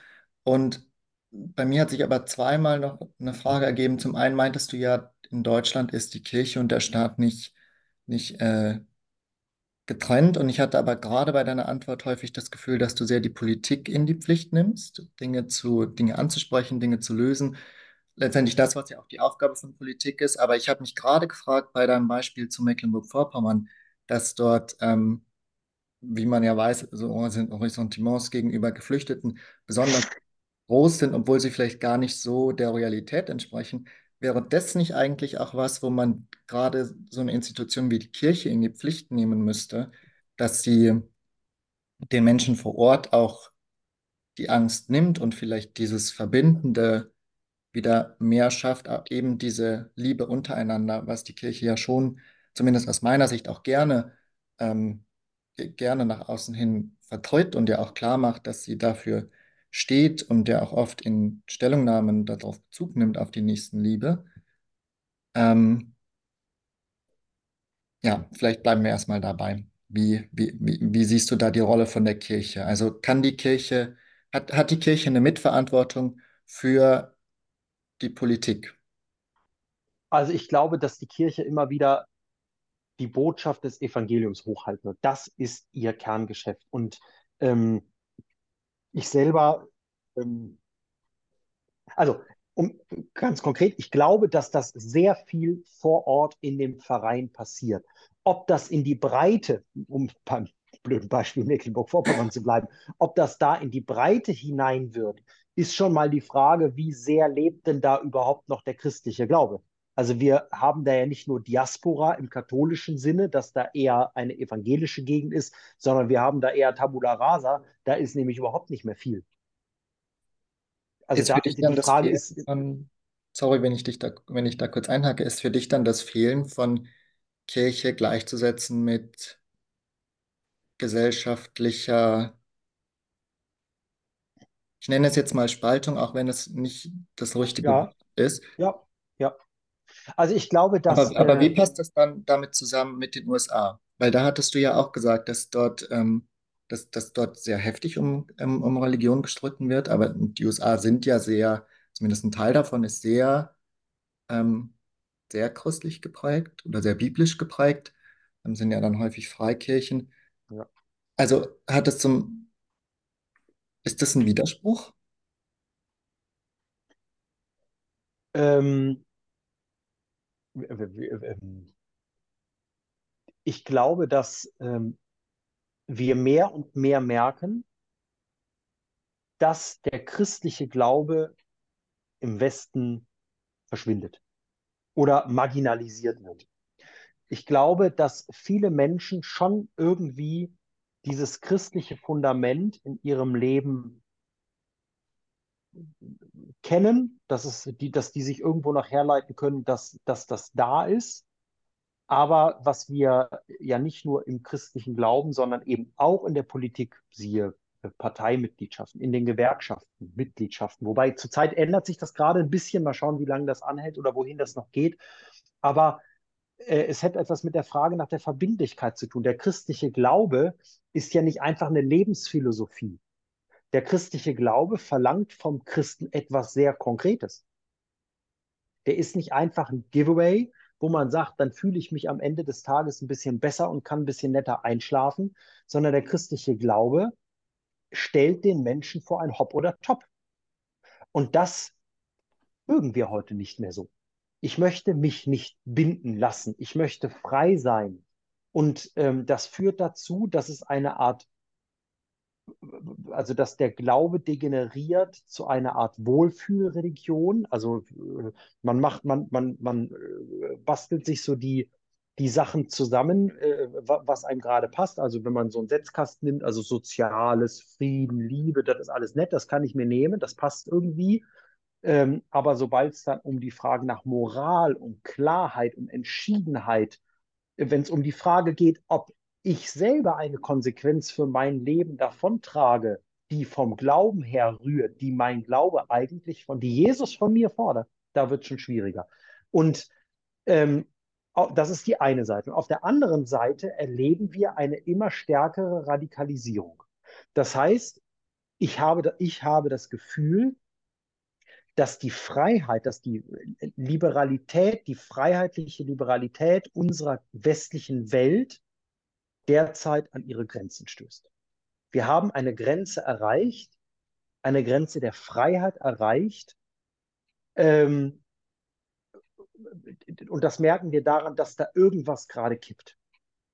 Und bei mir hat sich aber zweimal noch eine Frage ergeben. Zum einen meintest du ja, in Deutschland ist die Kirche und der Staat nicht, nicht äh, getrennt. Und ich hatte aber gerade bei deiner Antwort häufig das Gefühl, dass du sehr die Politik in die Pflicht nimmst, Dinge zu, Dinge anzusprechen, Dinge zu lösen. Letztendlich das, was ja auch die Aufgabe von Politik ist. Aber ich habe mich gerade gefragt bei deinem Beispiel zu Mecklenburg-Vorpommern, dass dort ähm, wie man ja weiß, so Ressentiments gegenüber Geflüchteten besonders groß sind, obwohl sie vielleicht gar nicht so der Realität entsprechen. Wäre das nicht eigentlich auch was, wo man gerade so eine Institution wie die Kirche in die Pflicht nehmen müsste, dass sie den Menschen vor Ort auch die Angst nimmt und vielleicht dieses Verbindende wieder mehr schafft, eben diese Liebe untereinander, was die Kirche ja schon, zumindest aus meiner Sicht, auch gerne ähm, gerne nach außen hin vertritt und ja auch klar macht, dass sie dafür steht und der auch oft in Stellungnahmen darauf Bezug nimmt, auf die Nächstenliebe. Ähm, ja, vielleicht bleiben wir erstmal dabei. Wie, wie, wie, wie siehst du da die Rolle von der Kirche? Also kann die Kirche, hat, hat die Kirche eine Mitverantwortung für die Politik? Also ich glaube, dass die Kirche immer wieder die Botschaft des Evangeliums hochhalten. Und das ist ihr Kerngeschäft. Und ähm, ich selber, ähm, also um, ganz konkret, ich glaube, dass das sehr viel vor Ort in dem Verein passiert. Ob das in die Breite, um beim blöden Beispiel Mecklenburg-Vorpommern zu bleiben, ob das da in die Breite hinein wird, ist schon mal die Frage, wie sehr lebt denn da überhaupt noch der christliche Glaube? Also wir haben da ja nicht nur Diaspora im katholischen Sinne, dass da eher eine evangelische Gegend ist, sondern wir haben da eher Tabula rasa, da ist nämlich überhaupt nicht mehr viel. Also ist da, die Frage ist, von, sorry, wenn ich dich da, wenn ich da kurz einhacke, ist für dich dann das Fehlen von Kirche gleichzusetzen mit gesellschaftlicher, ich nenne es jetzt mal Spaltung, auch wenn es nicht das richtige ja, ist. Ja, ja. Also ich glaube, dass. Aber, aber wie äh, passt das dann damit zusammen mit den USA? Weil da hattest du ja auch gesagt, dass dort, ähm, dass, dass dort sehr heftig um, um, um Religion gestritten wird, aber die USA sind ja sehr, zumindest ein Teil davon ist sehr, ähm, sehr christlich geprägt oder sehr biblisch geprägt. Dann sind ja dann häufig Freikirchen. Ja. Also hat es zum, ist das ein Widerspruch? Ähm, ich glaube, dass ähm, wir mehr und mehr merken, dass der christliche Glaube im Westen verschwindet oder marginalisiert wird. Ich glaube, dass viele Menschen schon irgendwie dieses christliche Fundament in ihrem Leben kennen, dass, es die, dass die sich irgendwo noch herleiten können, dass, dass das da ist. Aber was wir ja nicht nur im christlichen Glauben, sondern eben auch in der Politik, siehe Parteimitgliedschaften, in den Gewerkschaften, Mitgliedschaften. Wobei zurzeit ändert sich das gerade ein bisschen. Mal schauen, wie lange das anhält oder wohin das noch geht. Aber äh, es hätte etwas mit der Frage nach der Verbindlichkeit zu tun. Der christliche Glaube ist ja nicht einfach eine Lebensphilosophie. Der christliche Glaube verlangt vom Christen etwas sehr Konkretes. Der ist nicht einfach ein Giveaway, wo man sagt, dann fühle ich mich am Ende des Tages ein bisschen besser und kann ein bisschen netter einschlafen, sondern der christliche Glaube stellt den Menschen vor ein Hop oder Top. Und das mögen wir heute nicht mehr so. Ich möchte mich nicht binden lassen. Ich möchte frei sein. Und ähm, das führt dazu, dass es eine Art, also dass der Glaube degeneriert zu einer Art Wohlfühlreligion. Also äh, man macht, man, man, man äh, bastelt sich so die, die Sachen zusammen, äh, was einem gerade passt. Also wenn man so einen Setzkasten nimmt, also Soziales, Frieden, Liebe, das ist alles nett, das kann ich mir nehmen, das passt irgendwie. Ähm, aber sobald es dann um die Frage nach Moral, um Klarheit, um Entschiedenheit, wenn es um die Frage geht, ob ich selber eine Konsequenz für mein Leben davontrage, die vom Glauben her rührt, die mein Glaube eigentlich von, die Jesus von mir fordert, da wird es schon schwieriger. Und ähm, das ist die eine Seite. Und auf der anderen Seite erleben wir eine immer stärkere Radikalisierung. Das heißt, ich habe, ich habe das Gefühl, dass die Freiheit, dass die Liberalität, die freiheitliche Liberalität unserer westlichen Welt derzeit an ihre Grenzen stößt. Wir haben eine Grenze erreicht, eine Grenze der Freiheit erreicht, ähm, und das merken wir daran, dass da irgendwas gerade kippt.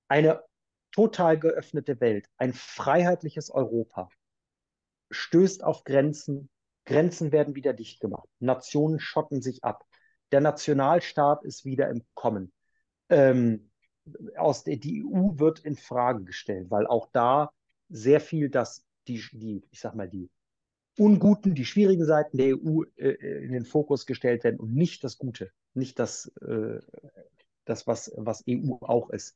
Eine total geöffnete Welt, ein freiheitliches Europa stößt auf Grenzen. Grenzen werden wieder dicht gemacht. Nationen schotten sich ab. Der Nationalstaat ist wieder im Kommen. Ähm, aus der, die EU wird in Frage gestellt, weil auch da sehr viel das, die, die, ich sag mal, die unguten, die schwierigen Seiten der EU äh, in den Fokus gestellt werden und nicht das Gute nicht das, äh, das was, was EU auch ist.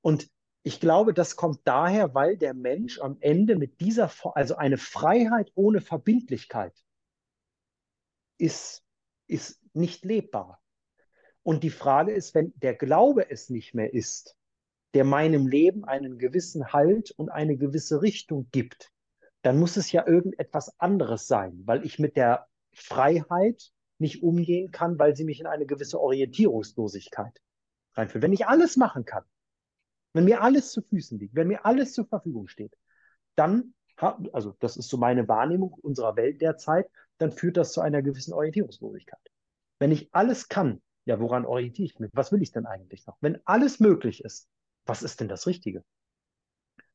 Und ich glaube, das kommt daher, weil der Mensch am Ende mit dieser, also eine Freiheit ohne Verbindlichkeit ist, ist nicht lebbar. Und die Frage ist, wenn der Glaube es nicht mehr ist, der meinem Leben einen gewissen Halt und eine gewisse Richtung gibt, dann muss es ja irgendetwas anderes sein, weil ich mit der Freiheit nicht umgehen kann, weil sie mich in eine gewisse Orientierungslosigkeit reinführt. Wenn ich alles machen kann, wenn mir alles zu Füßen liegt, wenn mir alles zur Verfügung steht, dann also das ist so meine Wahrnehmung unserer Welt derzeit, dann führt das zu einer gewissen Orientierungslosigkeit. Wenn ich alles kann, ja, woran orientiere ich mich? Was will ich denn eigentlich noch? Wenn alles möglich ist, was ist denn das Richtige?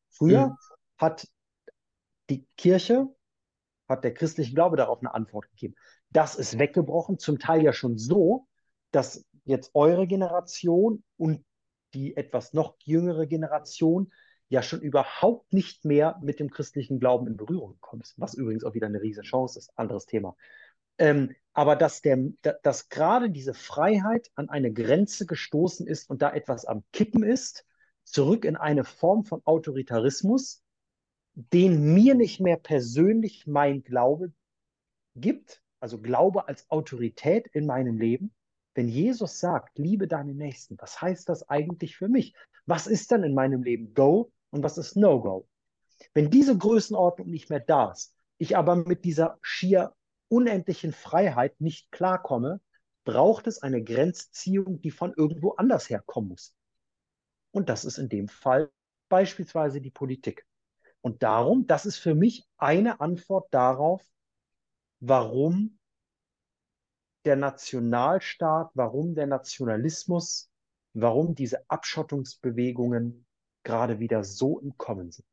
Früher mhm. hat die Kirche, hat der christliche Glaube darauf eine Antwort gegeben. Das ist weggebrochen, zum Teil ja schon so, dass jetzt eure Generation und die etwas noch jüngere Generation ja schon überhaupt nicht mehr mit dem christlichen Glauben in Berührung gekommen ist, was übrigens auch wieder eine riesige Chance ist, anderes Thema. Ähm, aber dass, der, dass gerade diese Freiheit an eine Grenze gestoßen ist und da etwas am Kippen ist, zurück in eine Form von Autoritarismus, den mir nicht mehr persönlich mein Glaube gibt, also Glaube als Autorität in meinem Leben. Wenn Jesus sagt, liebe deine Nächsten, was heißt das eigentlich für mich? Was ist dann in meinem Leben Go und was ist No-Go. Wenn diese Größenordnung nicht mehr da ist, ich aber mit dieser schier unendlichen Freiheit nicht klarkomme, braucht es eine Grenzziehung, die von irgendwo anders herkommen muss. Und das ist in dem Fall beispielsweise die Politik. Und darum, das ist für mich eine Antwort darauf, warum der Nationalstaat, warum der Nationalismus, warum diese Abschottungsbewegungen gerade wieder so im Kommen sind.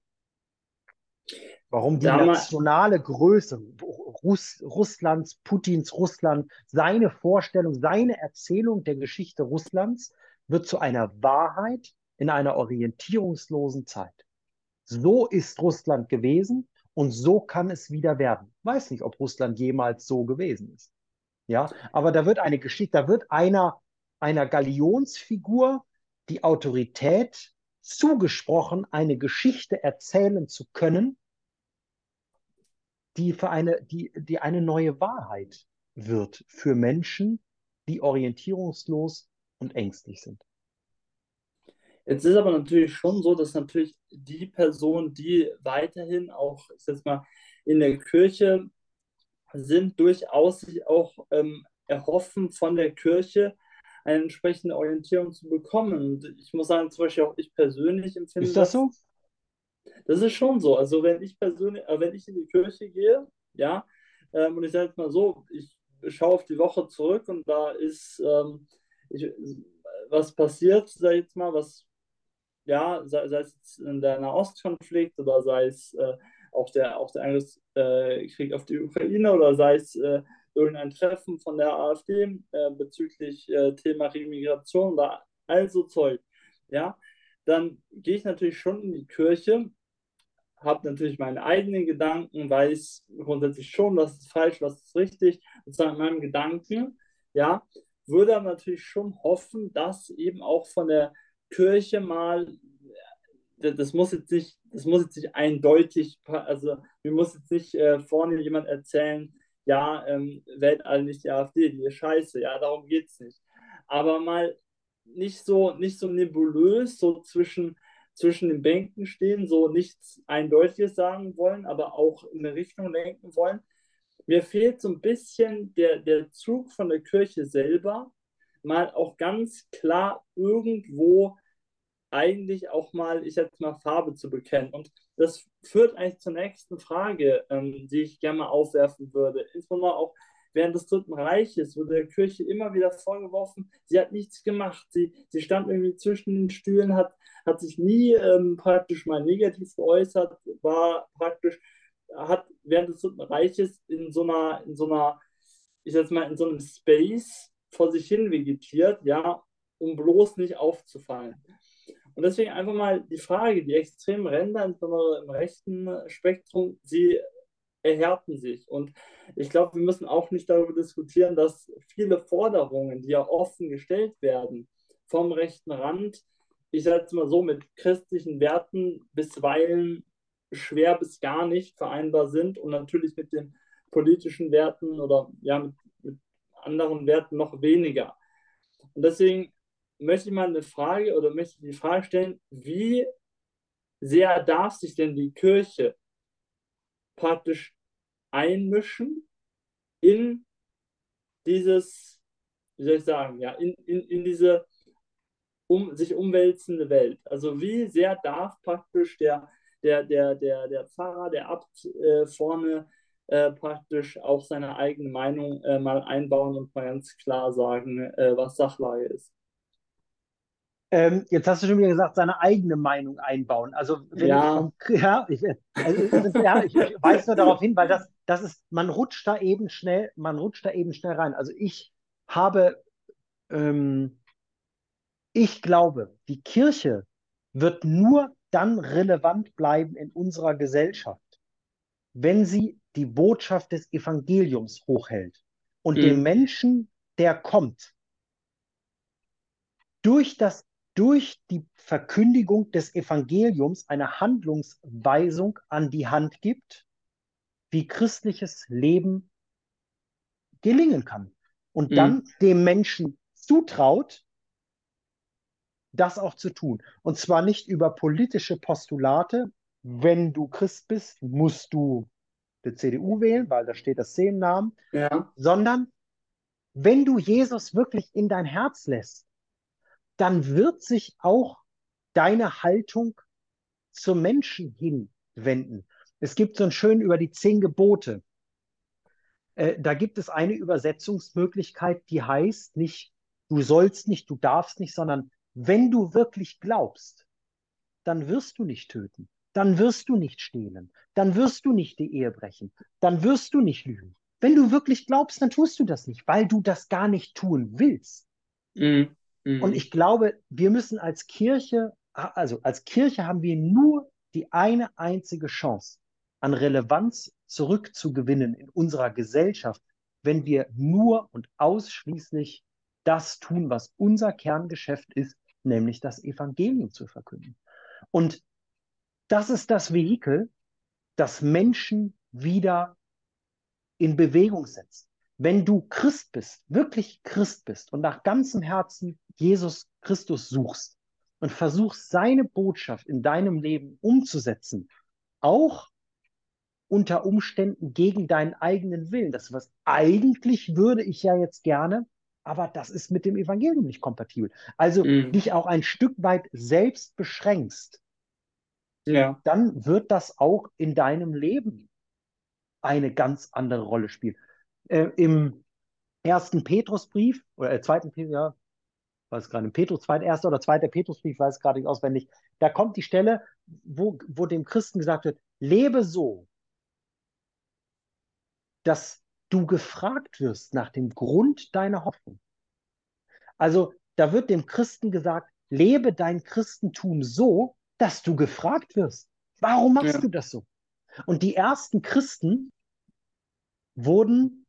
Warum die Damals, nationale Größe Russ, Russlands, Putins Russland, seine Vorstellung, seine Erzählung der Geschichte Russlands wird zu einer Wahrheit in einer orientierungslosen Zeit. So ist Russland gewesen und so kann es wieder werden. Weiß nicht, ob Russland jemals so gewesen ist. Ja, aber da wird eine Geschichte, da wird einer, einer Galionsfigur die Autorität zugesprochen, eine Geschichte erzählen zu können, die für eine, die, die eine neue Wahrheit wird für Menschen, die orientierungslos und ängstlich sind. Jetzt ist aber natürlich schon so, dass natürlich die Personen, die weiterhin auch, ich sag mal, in der Kirche sind, durchaus sich auch ähm, erhoffen von der Kirche, eine entsprechende Orientierung zu bekommen. Und ich muss sagen, zum Beispiel auch ich persönlich empfinde. Ist das so? Das ist schon so. Also wenn ich persönlich, äh, wenn ich in die Kirche gehe, ja, ähm, und ich sage jetzt mal so, ich schaue auf die Woche zurück und da ist ähm, ich, was passiert, sage ich jetzt mal, was, ja, sei, sei es der Nahostkonflikt oder sei es äh, auch der, auch der Angriffskrieg äh, auf die Ukraine oder sei es äh, irgendein Treffen von der AfD äh, bezüglich äh, Thema Remigration oder all so Zeug, ja, dann gehe ich natürlich schon in die Kirche, habe natürlich meine eigenen Gedanken, weiß grundsätzlich schon, was ist falsch, was ist richtig, sozusagen in meinem Gedanken, ja, würde aber natürlich schon hoffen, dass eben auch von der Kirche mal, das muss jetzt nicht, das muss jetzt nicht eindeutig, also mir muss jetzt nicht äh, vorne jemand erzählen, ja, ähm, wählt alle nicht die AfD, die ist scheiße, ja, darum geht es nicht. Aber mal nicht so, nicht so nebulös, so zwischen, zwischen den Bänken stehen, so nichts Eindeutiges sagen wollen, aber auch in eine Richtung lenken wollen. Mir fehlt so ein bisschen der, der Zug von der Kirche selber, mal auch ganz klar irgendwo eigentlich auch mal, ich jetzt mal Farbe zu bekennen. Und das führt eigentlich zur nächsten Frage, ähm, die ich gerne mal aufwerfen würde. Insbesondere auch während des Dritten Reiches wurde der Kirche immer wieder vorgeworfen, sie hat nichts gemacht. Sie, sie stand irgendwie zwischen den Stühlen, hat, hat sich nie ähm, praktisch mal negativ geäußert, war praktisch, hat während des Dritten Reiches in so einer, in so einer, ich sag mal, in so einem Space vor sich hin vegetiert, ja, um bloß nicht aufzufallen. Und deswegen einfach mal die Frage, die extremen Ränder, insbesondere im rechten Spektrum, sie erhärten sich. Und ich glaube, wir müssen auch nicht darüber diskutieren, dass viele Forderungen, die ja offen gestellt werden vom rechten Rand, ich sage es mal so, mit christlichen Werten bisweilen schwer bis gar nicht vereinbar sind und natürlich mit den politischen Werten oder ja, mit, mit anderen Werten noch weniger. Und deswegen möchte ich mal eine Frage oder möchte die Frage stellen, wie sehr darf sich denn die Kirche praktisch einmischen in dieses, wie soll ich sagen, ja, in, in, in diese um, sich umwälzende Welt. Also wie sehr darf praktisch der, der, der, der, der Pfarrer, der Abt äh, vorne äh, praktisch auch seine eigene Meinung äh, mal einbauen und mal ganz klar sagen, äh, was Sachlage ist. Ähm, jetzt hast du schon wieder gesagt, seine eigene Meinung einbauen. Also Ja. ich, ja, ich, also, ja, ich, ich weise nur darauf hin, weil das, das ist, man rutscht da eben schnell, man rutscht da eben schnell rein. Also ich habe, ähm, ich glaube, die Kirche wird nur dann relevant bleiben in unserer Gesellschaft, wenn sie die Botschaft des Evangeliums hochhält und Mhm. dem Menschen, der kommt, durch das durch die Verkündigung des Evangeliums eine Handlungsweisung an die Hand gibt, wie christliches Leben gelingen kann. Und Mhm. dann dem Menschen zutraut, das auch zu tun. Und zwar nicht über politische Postulate. Wenn du Christ bist, musst du die CDU wählen, weil da steht das C im Namen, Ja. sondern wenn du Jesus wirklich in dein Herz lässt, dann wird sich auch deine Haltung zum Menschen hinwenden. Es gibt so einen schönen über die zehn Gebote. Äh, da gibt es eine Übersetzungsmöglichkeit, die heißt nicht, du sollst nicht, du darfst nicht, sondern wenn du wirklich glaubst, dann wirst du nicht töten, dann wirst du nicht stehlen, dann wirst du nicht die Ehe brechen, dann wirst du nicht lügen. Wenn du wirklich glaubst, dann tust du das nicht, weil du das gar nicht tun willst. Mhm. Mhm. Und ich glaube, wir müssen als Kirche, also als Kirche haben wir nur die eine einzige Chance, an Relevanz zurückzugewinnen in unserer Gesellschaft, wenn wir nur und ausschließlich das tun, was unser Kerngeschäft ist, nämlich das Evangelium zu verkünden. Und das ist das Vehikel, das Menschen wieder in Bewegung setzt. Wenn du Christ bist, wirklich Christ bist und nach ganzem Herzen Jesus Christus suchst und versuchst, seine Botschaft in deinem Leben umzusetzen, auch unter Umständen gegen deinen eigenen Willen. Das was eigentlich würde ich ja jetzt gerne, aber das ist mit dem Evangelium nicht kompatibel. Also Mhm. dich auch ein Stück weit selbst beschränkst, Ja. dann wird das auch in deinem Leben eine ganz andere Rolle spielen. Äh, Im ersten Petrusbrief, oder äh, zweiten, Pe- ja, weiß gerade, im Petrus, zweiter, erster oder zweiter Petrusbrief, weiß gerade nicht auswendig, da kommt die Stelle, wo, wo dem Christen gesagt wird, lebe so, dass du gefragt wirst nach dem Grund deiner Hoffnung. Also da wird dem Christen gesagt, lebe dein Christentum so, dass du gefragt wirst. Warum machst Ja. du das so? Und die ersten Christen wurden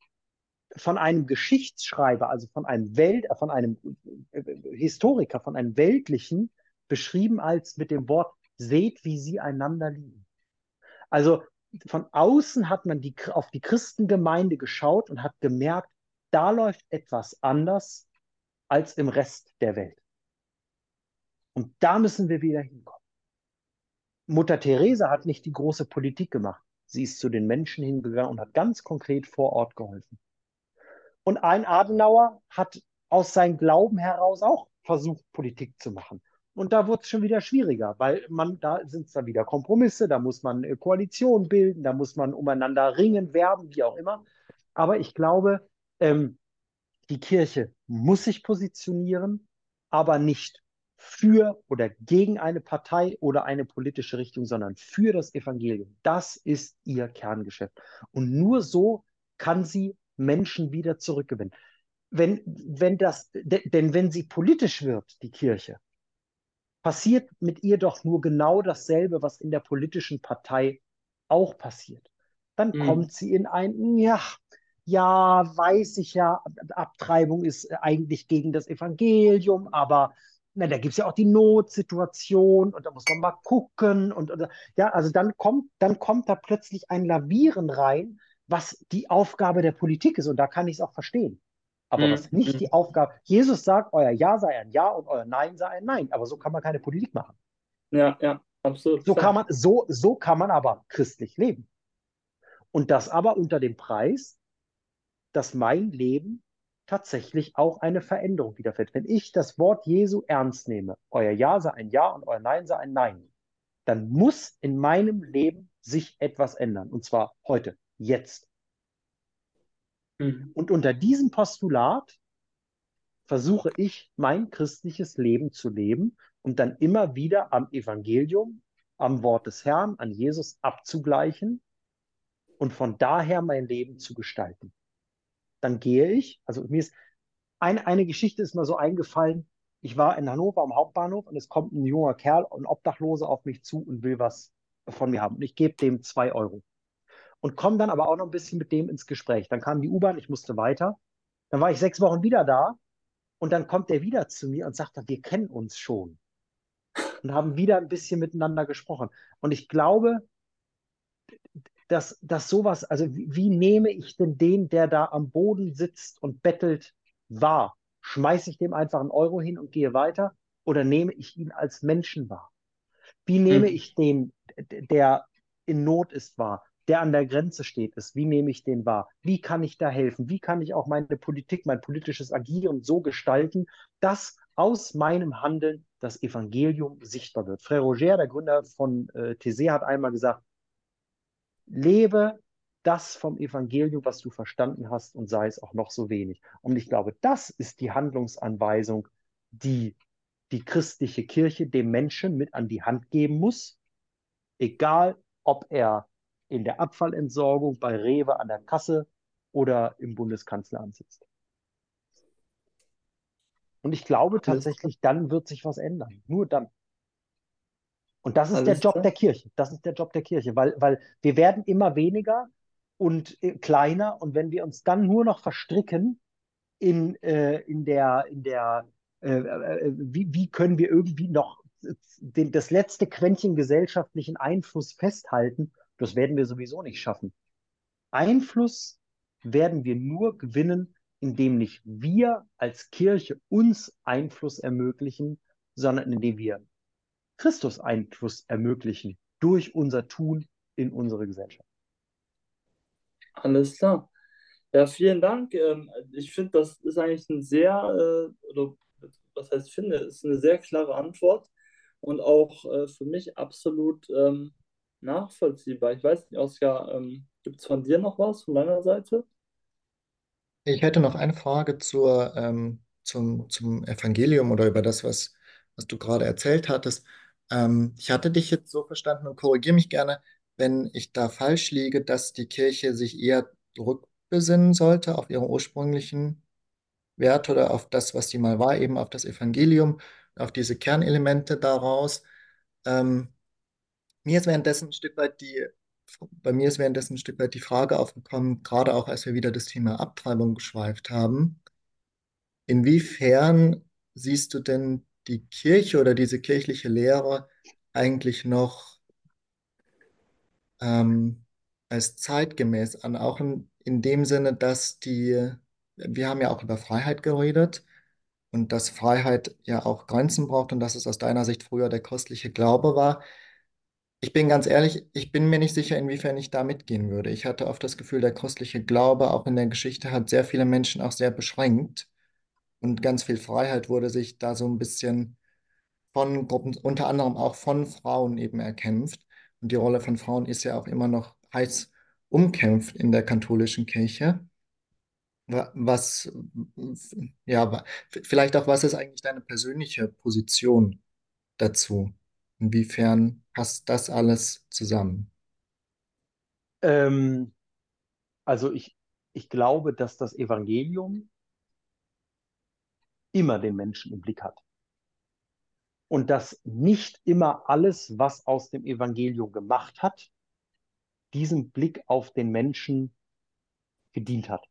von einem Geschichtsschreiber, also von einem Welt, äh, von einem äh, äh, Historiker, von einem Weltlichen beschrieben als mit dem Wort seht, wie sie einander lieben. Also von außen hat man die, auf die Christengemeinde geschaut und hat gemerkt, da läuft etwas anders als im Rest der Welt. Und da müssen wir wieder hinkommen. Mutter Teresa hat nicht die große Politik gemacht. Sie ist zu den Menschen hingegangen und hat ganz konkret vor Ort geholfen. Und ein Adenauer hat aus seinem Glauben heraus auch versucht, Politik zu machen. Und da wurde es schon wieder schwieriger, weil man, da sind es dann wieder Kompromisse, da muss man äh, Koalitionen bilden, da muss man umeinander ringen, werben, wie auch immer. Aber ich glaube, ähm, die Kirche muss sich positionieren, aber nicht für oder gegen eine Partei oder eine politische Richtung, sondern für das Evangelium. Das ist ihr Kerngeschäft. Und nur so kann sie Menschen wieder zurückgewinnen. Wenn, wenn das, denn wenn sie politisch wird, die Kirche, passiert mit ihr doch nur genau dasselbe, was in der politischen Partei auch passiert. Dann Mhm. kommt sie in ein, ja, ja, weiß ich ja, Abtreibung ist eigentlich gegen das Evangelium, aber na, da gibt es ja auch die Notsituation und da muss man mal gucken und, und ja, also dann kommt, dann kommt da plötzlich ein Lavieren rein, was die Aufgabe der Politik ist und da kann ich es auch verstehen. Aber Mhm. was nicht die Aufgabe, Jesus sagt, euer Ja sei ein Ja und euer Nein sei ein Nein, aber so kann man keine Politik machen. Ja, ja, absolut. So klar. kann man, so, so kann man aber christlich leben. Und das aber unter dem Preis, dass mein Leben tatsächlich auch eine Veränderung widerfährt. Wenn ich das Wort Jesu ernst nehme, euer Ja sei ein Ja und euer Nein sei ein Nein, dann muss in meinem Leben sich etwas ändern. Und zwar heute, jetzt. Mhm. Und unter diesem Postulat versuche ich, mein christliches Leben zu leben und dann immer wieder am Evangelium, am Wort des Herrn, an Jesus abzugleichen und von daher mein Leben zu gestalten. Dann gehe ich, also mir ist ein, eine Geschichte ist mir so eingefallen. Ich war in Hannover am Hauptbahnhof und es kommt ein junger Kerl, ein Obdachloser auf mich zu und will was von mir haben. Und ich gebe dem zwei Euro. Und komme dann aber auch noch ein bisschen mit dem ins Gespräch. Dann kam die U-Bahn, ich musste weiter. Dann war ich sechs Wochen wieder da und dann kommt er wieder zu mir und sagt, wir kennen uns schon. Und haben wieder ein bisschen miteinander gesprochen. Und ich glaube, dass, dass sowas, also wie, wie nehme ich denn den, der da am Boden sitzt und bettelt, wahr? Schmeiße ich dem einfach einen Euro hin und gehe weiter? Oder nehme ich ihn als Menschen wahr? Wie nehme Hm. ich den, der in Not ist, wahr? Der an der Grenze steht, ist? Wie nehme ich den wahr? Wie kann ich da helfen? Wie kann ich auch meine Politik, mein politisches Agieren so gestalten, dass aus meinem Handeln das Evangelium sichtbar wird? Frère Roger, der Gründer von äh, Thésée, hat einmal gesagt, lebe das vom Evangelium, was du verstanden hast, und sei es auch noch so wenig. Und ich glaube, das ist die Handlungsanweisung, die die christliche Kirche dem Menschen mit an die Hand geben muss, egal ob er in der Abfallentsorgung bei Rewe an der Kasse oder im Bundeskanzleramt sitzt. Und ich glaube tatsächlich, dann wird sich was ändern. Nur dann. Und das ist der Alles Job klar. der Kirche. Das ist der Job der Kirche, weil, weil wir werden immer weniger und äh, kleiner. Und wenn wir uns dann nur noch verstricken in, äh, in der, in der äh, äh, wie, wie können wir irgendwie noch den, das letzte Quäntchen gesellschaftlichen Einfluss festhalten, das werden wir sowieso nicht schaffen. Einfluss werden wir nur gewinnen, indem nicht wir als Kirche uns Einfluss ermöglichen, sondern indem wir Christus Einfluss ermöglichen durch unser Tun in unsere Gesellschaft. Alles klar. Ja, vielen Dank. Ähm, Ich finde, das ist eigentlich ein sehr, äh, oder was heißt finde, ist eine sehr klare Antwort und auch äh, für mich absolut ähm, nachvollziehbar. Ich weiß nicht, Oskar, ähm, gibt es von dir noch was von deiner Seite? Ich hätte noch eine Frage zur, ähm, zum, zum Evangelium oder über das, was, was du gerade erzählt hattest. Ähm, ich hatte dich jetzt so verstanden und korrigiere mich gerne, wenn ich da falsch liege, dass die Kirche sich eher rückbesinnen sollte auf ihre ursprünglichen Werte oder auf das, was sie mal war, eben auf das Evangelium, auf diese Kernelemente daraus. Ähm, mir ist währenddessen ein Stück weit die, bei mir ist währenddessen ein Stück weit die Frage aufgekommen, gerade auch als wir wieder das Thema Abtreibung geschweift haben. Inwiefern siehst du denn die Kirche oder diese kirchliche Lehre eigentlich noch ähm, als zeitgemäß an, auch in, in dem Sinne, dass die, wir haben ja auch über Freiheit geredet und dass Freiheit ja auch Grenzen braucht und dass es aus deiner Sicht früher der christliche Glaube war. Ich bin ganz ehrlich, ich bin mir nicht sicher, inwiefern ich da mitgehen würde. Ich hatte oft das Gefühl, der christliche Glaube auch in der Geschichte hat sehr viele Menschen auch sehr beschränkt und ganz viel Freiheit wurde sich da so ein bisschen von Gruppen, unter anderem auch von Frauen eben erkämpft. Und die Rolle von Frauen ist ja auch immer noch heiß umkämpft in der katholischen Kirche. Wa- Was, ja, vielleicht auch, was ist eigentlich deine persönliche Position dazu? Inwiefern passt das alles zusammen? Ähm, also ich, ich glaube, dass das Evangelium immer den Menschen im Blick hat. Und dass nicht immer alles, was aus dem Evangelium gemacht hat, diesem Blick auf den Menschen gedient hat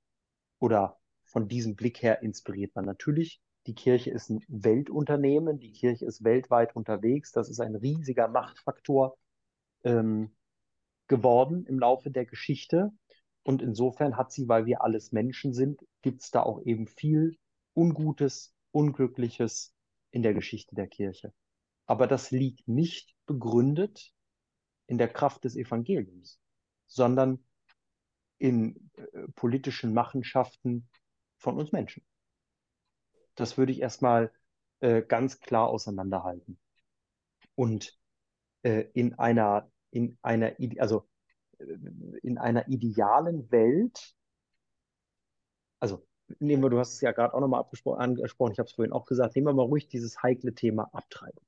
oder von diesem Blick her inspiriert man. Natürlich, die Kirche ist ein Weltunternehmen, die Kirche ist weltweit unterwegs, das ist ein riesiger Machtfaktor ähm, geworden im Laufe der Geschichte. Und insofern hat sie, weil wir alles Menschen sind, gibt es da auch eben viel Ungutes, Unglückliches in der Geschichte der Kirche. Aber das liegt nicht begründet in der Kraft des Evangeliums, sondern in äh, politischen Machenschaften von uns Menschen. Das würde ich erstmal äh, ganz klar auseinanderhalten. Und äh, in einer, in einer, also äh, in einer idealen Welt, also nehmen wir, du hast es ja gerade auch nochmal angesprochen, ich habe es vorhin auch gesagt, nehmen wir mal ruhig dieses heikle Thema Abtreibung.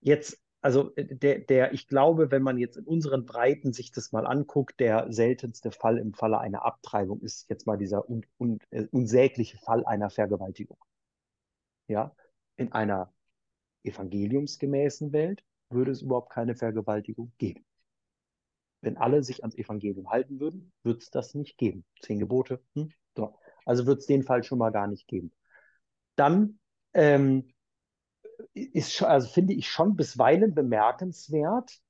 Jetzt, also äh, der, der, ich glaube, wenn man jetzt in unseren Breiten sich das mal anguckt, der seltenste Fall im Falle einer Abtreibung ist jetzt mal dieser un, un, uh, unsägliche Fall einer Vergewaltigung. Ja, in einer evangeliumsgemäßen Welt würde es überhaupt keine Vergewaltigung geben. Wenn alle sich ans Evangelium halten würden, würde es das nicht geben. Zehn Gebote, hm? so. also wird es den Fall schon mal gar nicht geben. Dann ähm, ist, also finde ich schon bisweilen bemerkenswert,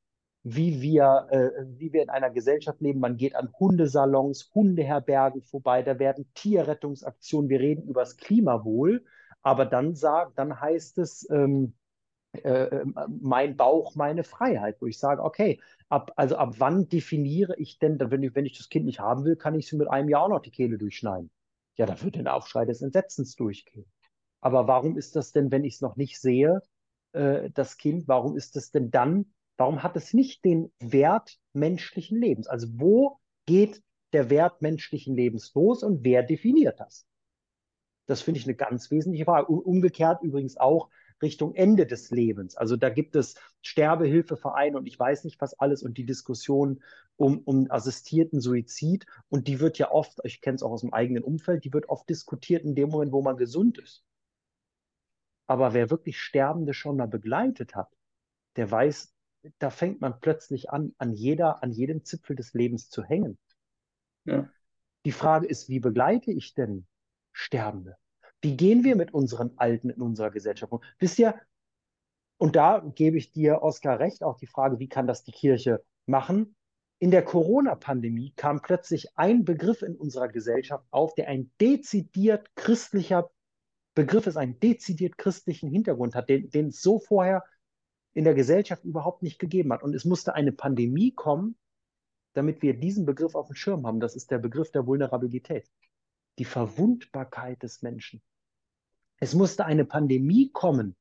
wie wir, äh, wie wir in einer Gesellschaft leben. Man geht an Hundesalons, Hundeherbergen vorbei, da werden Tierrettungsaktionen, wir reden über das Klimawohl, aber dann, sagt, dann heißt es, ähm, äh, mein Bauch, meine Freiheit, wo ich sage, okay, ab, also ab wann definiere ich denn, wenn ich, wenn ich das Kind nicht haben will, kann ich sie mit einem Jahr auch noch die Kehle durchschneiden. Ja, da wird der Aufschrei des Entsetzens durchgehen. Aber warum ist das denn, wenn ich es noch nicht sehe, äh, das Kind, warum ist das denn dann, warum hat es nicht den Wert menschlichen Lebens? Also wo geht der Wert menschlichen Lebens los und wer definiert das? Das finde ich eine ganz wesentliche Frage. Umgekehrt übrigens auch Richtung Ende des Lebens. Also da gibt es Sterbehilfevereine und ich weiß nicht was alles und die Diskussion um, um assistierten Suizid. Und die wird ja oft, ich kenne es auch aus dem eigenen Umfeld, die wird oft diskutiert in dem Moment, wo man gesund ist. Aber wer wirklich Sterbende schon mal begleitet hat, der weiß, da fängt man plötzlich an, an jeder, an jedem Zipfel des Lebens zu hängen. Ja. Die Frage ist, wie begleite ich denn Sterbende? Wie gehen wir mit unseren Alten in unserer Gesellschaft um? Wisst ihr, und da gebe ich dir, Oskar, recht, auch die Frage, wie kann das die Kirche machen? In der Corona-Pandemie kam plötzlich ein Begriff in unserer Gesellschaft auf, der ein dezidiert christlicher Begriff ist, einen dezidiert christlichen Hintergrund hat, den, den es so vorher in der Gesellschaft überhaupt nicht gegeben hat. Und es musste eine Pandemie kommen, damit wir diesen Begriff auf dem Schirm haben. Das ist der Begriff der Vulnerabilität. Die Verwundbarkeit des Menschen. Es musste eine Pandemie kommen,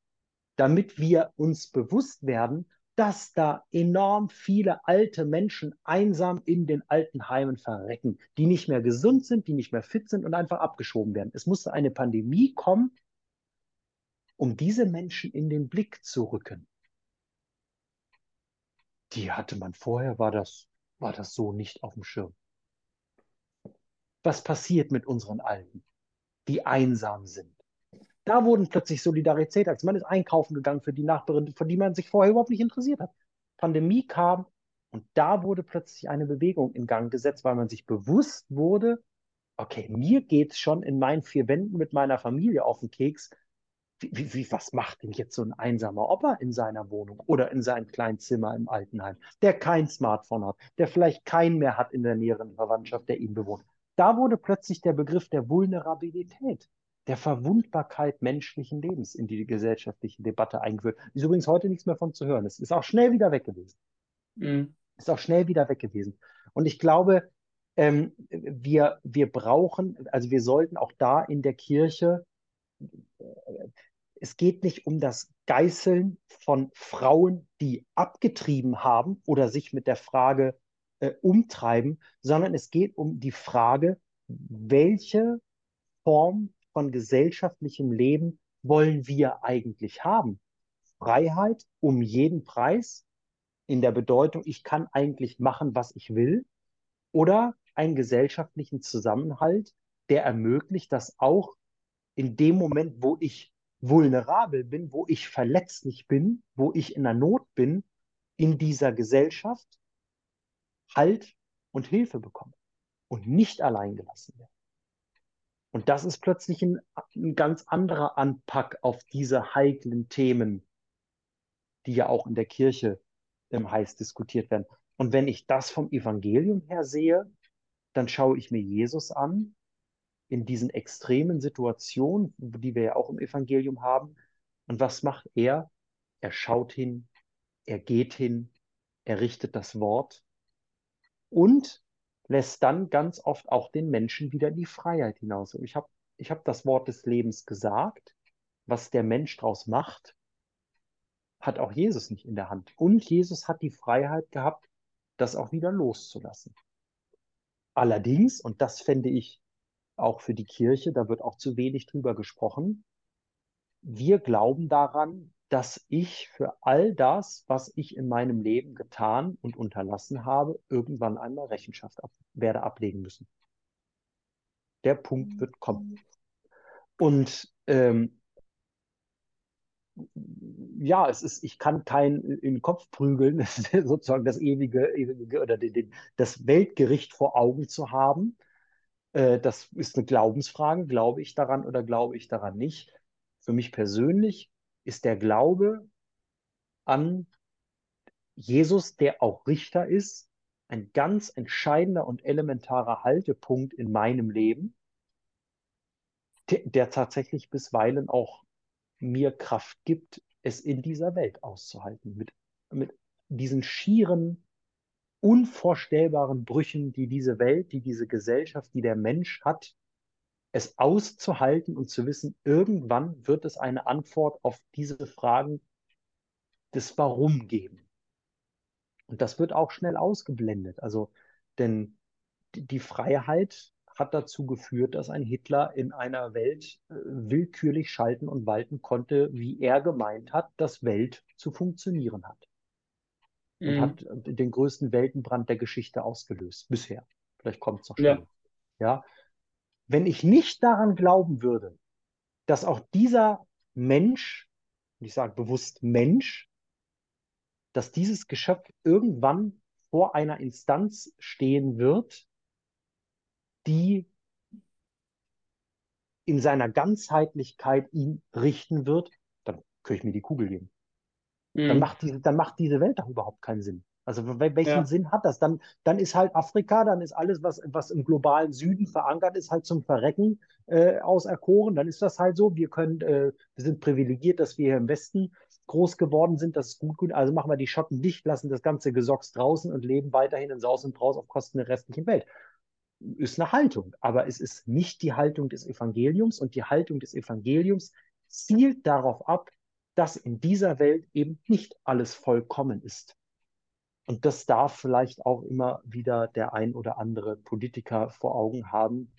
damit wir uns bewusst werden, dass da enorm viele alte Menschen einsam in den Altenheimen verrecken, die nicht mehr gesund sind, die nicht mehr fit sind und einfach abgeschoben werden. Es musste eine Pandemie kommen, um diese Menschen in den Blick zu rücken. Die hatte man vorher, war das, war das so nicht auf dem Schirm. Was passiert mit unseren Alten, die einsam sind? Da wurden plötzlich Solidarität, als man ist einkaufen gegangen für die Nachbarin, für die man sich vorher überhaupt nicht interessiert hat. Pandemie kam und da wurde plötzlich eine Bewegung in Gang gesetzt, weil man sich bewusst wurde, okay, mir geht es schon in meinen vier Wänden mit meiner Familie auf den Keks. Wie, wie, was macht denn jetzt so ein einsamer Opa in seiner Wohnung oder in seinem kleinen Zimmer im Altenheim, der kein Smartphone hat, der vielleicht keinen mehr hat in der näheren Verwandtschaft, der ihn bewohnt? Da wurde plötzlich der Begriff der Vulnerabilität der Verwundbarkeit menschlichen Lebens in die gesellschaftliche Debatte eingeführt. Ist übrigens heute nichts mehr von zu hören. Es ist auch schnell wieder weg gewesen. Mhm. Ist auch schnell wieder weg gewesen. Und ich glaube, ähm, wir, wir brauchen, also wir sollten auch da in der Kirche, äh, es geht nicht um das Geißeln von Frauen, die abgetrieben haben oder sich mit der Frage äh, umtreiben, sondern es geht um die Frage, welche Form von gesellschaftlichem Leben wollen wir eigentlich haben? Freiheit um jeden Preis in der Bedeutung, ich kann eigentlich machen, was ich will, oder einen gesellschaftlichen Zusammenhalt, der ermöglicht, dass auch in dem Moment, wo ich vulnerabel bin, wo ich verletzlich bin, wo ich in der Not bin, in dieser Gesellschaft Halt und Hilfe bekomme und nicht allein gelassen werde. Und das ist plötzlich ein, ein ganz anderer Anpack auf diese heiklen Themen, die ja auch in der Kirche ähm, heiß diskutiert werden. Und wenn ich das vom Evangelium her sehe, dann schaue ich mir Jesus an in diesen extremen Situationen, die wir ja auch im Evangelium haben. Und was macht er? Er schaut hin, er geht hin, er richtet das Wort und lässt dann ganz oft auch den Menschen wieder in die Freiheit hinaus. Und ich habe ich hab das Wort des Lebens gesagt, was der Mensch daraus macht. hat auch Jesus nicht in der Hand. Und Jesus hat die Freiheit gehabt, das auch wieder loszulassen. Allerdings, und das fände ich auch für die Kirche, da wird auch zu wenig drüber gesprochen, wir glauben daran, dass ich für all das, was ich in meinem Leben getan und unterlassen habe, irgendwann einmal Rechenschaft ab, werde ablegen müssen. Der Punkt wird kommen. Und ähm, ja, es ist, ich kann keinen in den Kopf prügeln, sozusagen das ewige, ewige oder den, den, das Weltgericht vor Augen zu haben. Äh, das ist eine Glaubensfrage. Glaube ich daran oder glaube ich daran nicht? Für mich persönlich ist der Glaube an Jesus, der auch Richter ist, ein ganz entscheidender und elementarer Haltepunkt in meinem Leben, der, der tatsächlich bisweilen auch mir Kraft gibt, es in dieser Welt auszuhalten, mit, mit diesen schieren, unvorstellbaren Brüchen, die diese Welt, die diese Gesellschaft, die der Mensch hat, es auszuhalten und zu wissen, irgendwann wird es eine Antwort auf diese Fragen des Warum geben. Und das wird auch schnell ausgeblendet. Also, denn die Freiheit hat dazu geführt, dass ein Hitler in einer Welt äh, willkürlich schalten und walten konnte, wie er gemeint hat, dass Welt zu funktionieren hat. Und mhm. hat den größten Weltenbrand der Geschichte ausgelöst, bisher. Vielleicht kommt es noch schneller. Ja. ja. Wenn ich nicht daran glauben würde, dass auch dieser Mensch, ich sage bewusst Mensch, dass dieses Geschöpf irgendwann vor einer Instanz stehen wird, die in seiner Ganzheitlichkeit ihn richten wird, dann könnte ich mir die Kugel geben. Mhm. Dann, macht diese, dann macht diese Welt doch überhaupt keinen Sinn. Also welchen ja. Sinn hat das? Dann, dann ist halt Afrika, dann ist alles, was, was im globalen Süden verankert ist, halt zum Verrecken äh, auserkoren. Dann ist das halt so. Wir können, äh, wir sind privilegiert, dass wir hier im Westen groß geworden sind. Das ist gut, gut. Also machen wir die Schotten dicht, lassen das ganze Gesocks draußen und leben weiterhin in Saus und Braus auf Kosten der restlichen Welt ist eine Haltung, aber es ist nicht die Haltung des Evangeliums und die Haltung des Evangeliums zielt darauf ab, dass in dieser Welt eben nicht alles vollkommen ist. Und das darf vielleicht auch immer wieder der ein oder andere Politiker vor Augen haben,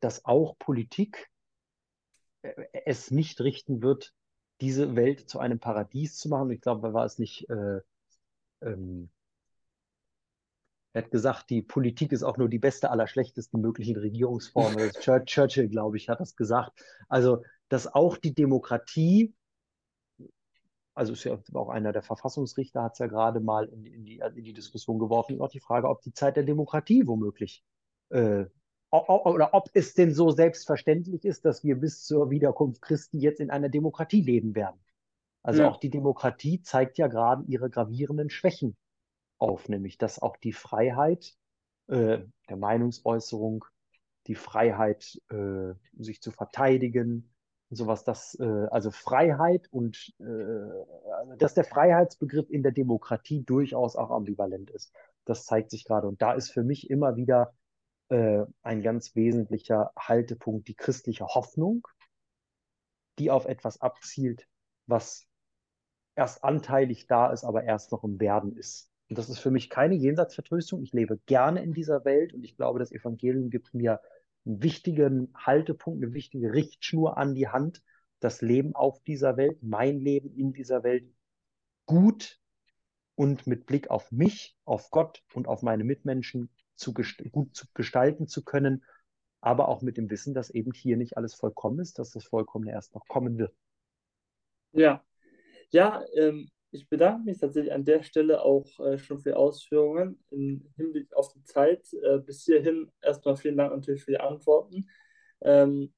dass auch Politik äh, es nicht richten wird, diese Welt zu einem Paradies zu machen. Ich glaube, war es nicht äh, ähm, er hat gesagt, die Politik ist auch nur die beste aller schlechtesten möglichen Regierungsformen. Churchill, glaube ich, hat das gesagt. Also, dass auch die Demokratie, also ist ja auch einer der Verfassungsrichter, hat es ja gerade mal in, in, die, in, die, Diskussion geworfen, ist auch die Frage, ob die Zeit der Demokratie womöglich äh, oder ob es denn so selbstverständlich ist, dass wir bis zur Wiederkunft Christi jetzt in einer Demokratie leben werden. Also ja. auch die Demokratie zeigt ja gerade ihre gravierenden Schwächen auf, nämlich dass auch die Freiheit äh, der Meinungsäußerung, die Freiheit, äh, sich zu verteidigen und sowas, dass äh, also Freiheit und äh, dass der Freiheitsbegriff in der Demokratie durchaus auch ambivalent ist. Das zeigt sich gerade. Und da ist für mich immer wieder äh, ein ganz wesentlicher Haltepunkt die christliche Hoffnung, die auf etwas abzielt, was erst anteilig da ist, aber erst noch im Werden ist. Und das ist für mich keine Jenseitsvertröstung. Ich lebe gerne in dieser Welt und ich glaube, das Evangelium gibt mir einen wichtigen Haltepunkt, eine wichtige Richtschnur an die Hand, das Leben auf dieser Welt, mein Leben in dieser Welt gut und mit Blick auf mich, auf Gott und auf meine Mitmenschen zu gut zu gestalten zu können, aber auch mit dem Wissen, dass eben hier nicht alles vollkommen ist, dass das Vollkommene erst noch kommen wird. Ja, ja, ähm, ich bedanke mich tatsächlich an der Stelle auch äh, schon für die Ausführungen im Hinblick auf die Zeit. Äh, bis hierhin erstmal vielen Dank natürlich für die Antworten. Ähm,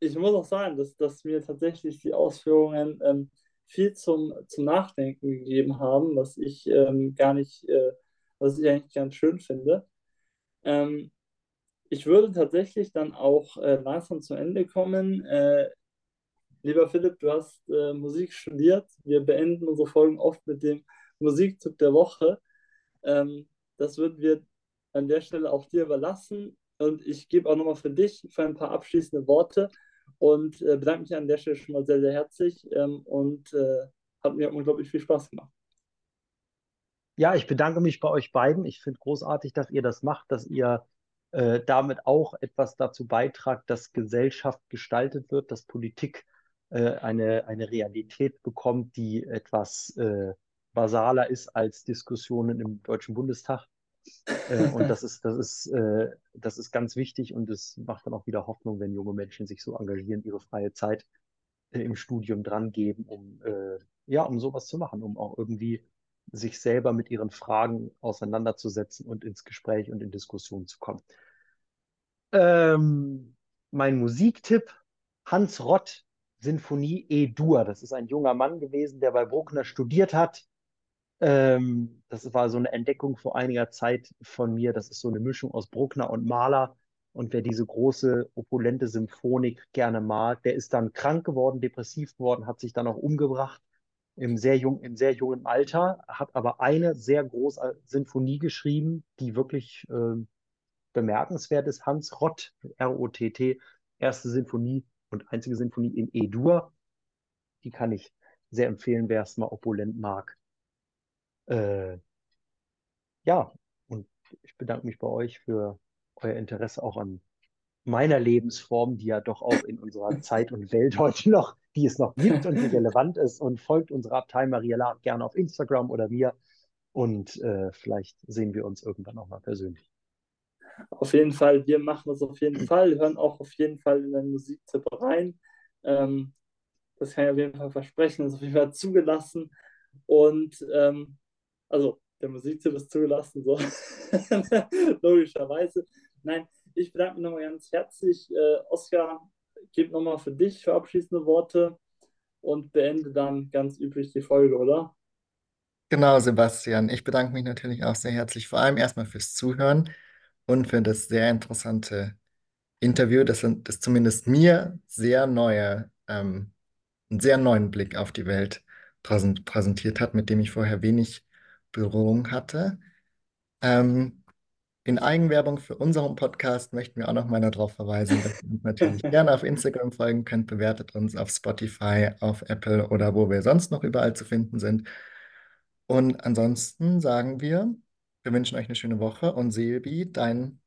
ich muss auch sagen, dass, dass mir tatsächlich die Ausführungen ähm, viel zum, zum Nachdenken gegeben haben, was ich ähm, gar nicht, äh, was ich eigentlich ganz schön finde. Ähm, ich würde tatsächlich dann auch äh, langsam zum Ende kommen. Lieber Philipp, du hast äh, Musik studiert. Wir beenden unsere Folgen oft mit dem Musiktipp der Woche. Ähm, das würden wir an der Stelle auch dir überlassen. Und ich gebe auch nochmal für dich für ein paar abschließende Worte und äh, bedanke mich an der Stelle schon mal sehr, sehr herzlich. Ähm, und äh, hat mir unglaublich viel Spaß gemacht. Ja, ich bedanke mich bei euch beiden. Ich finde großartig, dass ihr das macht, dass ihr äh, damit auch etwas dazu beitragt, dass Gesellschaft gestaltet wird, dass Politik äh, eine, eine Realität bekommt, die etwas äh, basaler ist als Diskussionen im Deutschen Bundestag. Äh, und das ist, das ist, äh, das ist ganz wichtig und es macht dann auch wieder Hoffnung, wenn junge Menschen sich so engagieren, ihre freie Zeit äh, im Studium dran geben, um, ja, um sowas zu machen, um auch irgendwie sich selber mit ihren Fragen auseinanderzusetzen und ins Gespräch und in Diskussion zu kommen. Ähm, mein Musiktipp, Hans Rott, Sinfonie E-Dur. Das ist ein junger Mann gewesen, der bei Bruckner studiert hat. Ähm, das war so eine Entdeckung vor einiger Zeit von mir. Das ist so eine Mischung aus Bruckner und Mahler. Und wer diese große, opulente Symphonik gerne mag, der ist dann krank geworden, depressiv geworden, hat sich dann auch umgebracht im sehr, jung, im sehr jungen Alter, hat aber eine sehr große Sinfonie geschrieben, die wirklich äh, bemerkenswert ist. Hans Rott, R-O-T-T, erste Sinfonie und einzige Sinfonie in E-Dur. Die kann ich sehr empfehlen, wer es mal opulent mag. Äh, ja, und ich bedanke mich bei euch für euer Interesse auch an meiner Lebensform, die ja doch auch in unserer Zeit und Welt heute noch, die es noch gibt und die relevant ist und folgt unserer Abtei Maria Lahr gerne auf Instagram oder mir und äh, vielleicht sehen wir uns irgendwann auch mal persönlich. Auf jeden Fall, wir machen das auf jeden Fall, hören auch auf jeden Fall in den Musiktipp rein. Ähm, das kann ich auf jeden Fall versprechen, ist auf jeden Fall zugelassen. Und ähm, also der Musiktipp ist zugelassen, so logischerweise. Nein, ich bedanke mich nochmal ganz herzlich. Äh, Oskar, gebe nochmal für dich für abschließende Worte und beende dann ganz üblich die Folge, oder? Genau, Sebastian. Ich bedanke mich natürlich auch sehr herzlich, vor allem erstmal fürs Zuhören und für das sehr interessante Interview, das, das zumindest mir sehr neue, ähm, einen sehr neuen Blick auf die Welt präsentiert hat, mit dem ich vorher wenig Berührung hatte. Ähm, in Eigenwerbung für unseren Podcast möchten wir auch noch mal darauf verweisen, dass ihr uns natürlich gerne auf Instagram folgen könnt. Bewertet uns auf Spotify, auf Apple oder wo wir sonst noch überall zu finden sind. Und ansonsten sagen wir, wir wünschen euch eine schöne Woche und Sebi, dein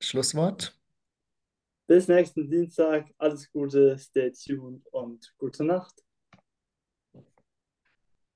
Schlusswort. Bis nächsten Dienstag. Alles Gute, stay tuned und gute Nacht.